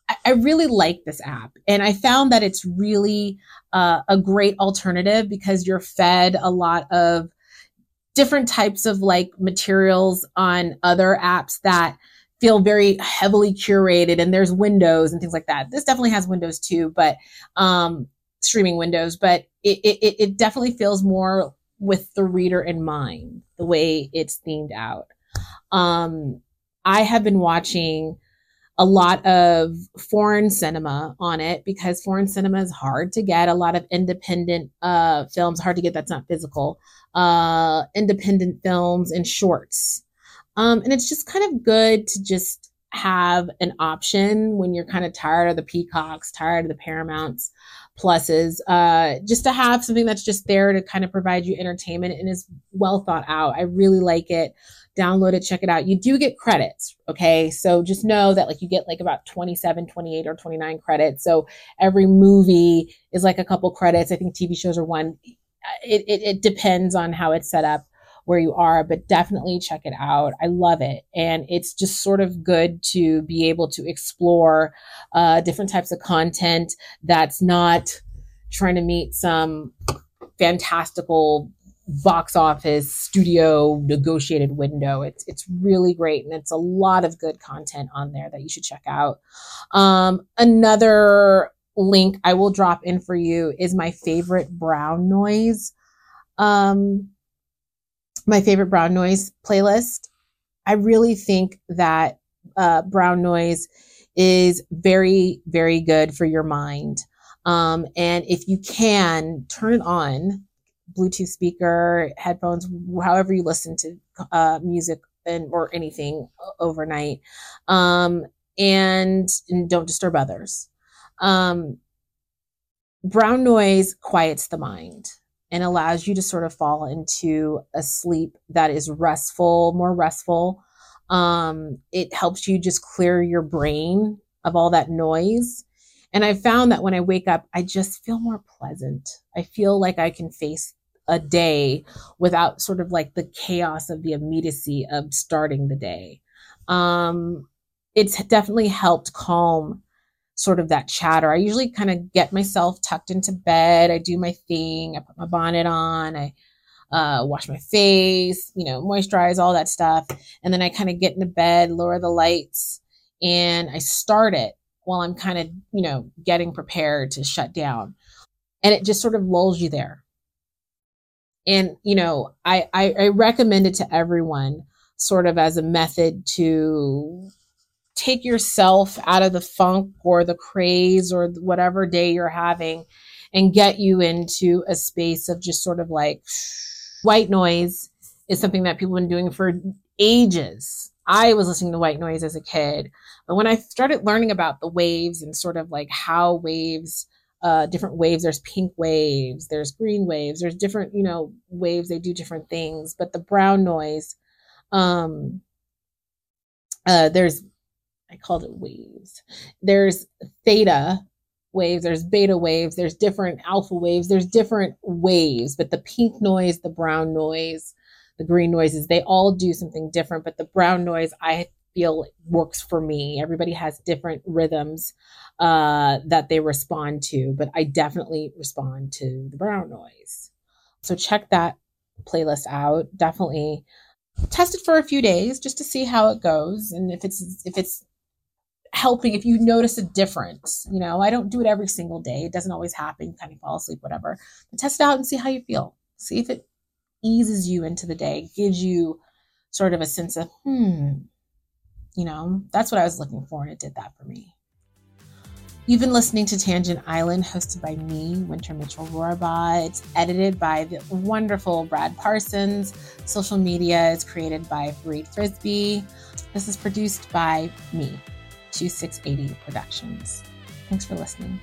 Speaker 1: I, I really like this app, and I found that it's really uh, a great alternative because you're fed a lot of different types of like materials on other apps that feel very heavily curated and there's windows and things like that this definitely has windows too but um streaming windows but it it, it definitely feels more with the reader in mind the way it's themed out um i have been watching a lot of foreign cinema on it because foreign cinema is hard to get. A lot of independent uh, films, hard to get that's not physical, uh, independent films and shorts. Um, and it's just kind of good to just have an option when you're kind of tired of the peacocks, tired of the Paramounts pluses, uh, just to have something that's just there to kind of provide you entertainment and is well thought out. I really like it download it, check it out. You do get credits. Okay. So just know that like you get like about 27, 28 or 29 credits. So every movie is like a couple credits. I think TV shows are one. It, it, it depends on how it's set up where you are, but definitely check it out. I love it. And it's just sort of good to be able to explore uh, different types of content that's not trying to meet some fantastical box office studio negotiated window. It's it's really great and it's a lot of good content on there that you should check out. Um, another link I will drop in for you is my favorite brown noise. Um, my favorite brown noise playlist. I really think that uh, brown noise is very very good for your mind. Um, and if you can turn it on Bluetooth speaker, headphones, however you listen to uh, music and or anything overnight, um, and, and don't disturb others. Um, brown noise quiets the mind and allows you to sort of fall into a sleep that is restful, more restful. Um, it helps you just clear your brain of all that noise and I found that when I wake up, I just feel more pleasant. I feel like I can face a day without sort of like the chaos of the immediacy of starting the day. Um, it's definitely helped calm sort of that chatter. I usually kind of get myself tucked into bed. I do my thing. I put my bonnet on. I uh, wash my face, you know, moisturize, all that stuff. And then I kind of get into bed, lower the lights, and I start it while I'm kind of, you know, getting prepared to shut down. And it just sort of lulls you there. And, you know, I, I, I recommend it to everyone sort of as a method to take yourself out of the funk or the craze or whatever day you're having and get you into a space of just sort of like white noise is something that people have been doing for ages. I was listening to white noise as a kid. But when I started learning about the waves and sort of like how waves, uh, different waves, there's pink waves, there's green waves, there's different, you know, waves, they do different things. But the brown noise, um, uh, there's, I called it waves. There's theta waves, there's beta waves, there's different alpha waves, there's different waves, but the pink noise, the brown noise, the green noises, they all do something different. But the brown noise, I feel works for me. Everybody has different rhythms uh, that they respond to, but I definitely respond to the brown noise. So check that playlist out. Definitely test it for a few days just to see how it goes and if it's if it's helping if you notice a difference you know i don't do it every single day it doesn't always happen kind of fall asleep whatever but test it out and see how you feel see if it eases you into the day gives you sort of a sense of hmm you know, that's what I was looking for, and it did that for me. You've been listening to Tangent Island, hosted by me, Winter Mitchell Rohrbaugh. It's edited by the wonderful Brad Parsons. Social media is created by Fareed Frisbee. This is produced by me, 2680 Productions. Thanks for listening.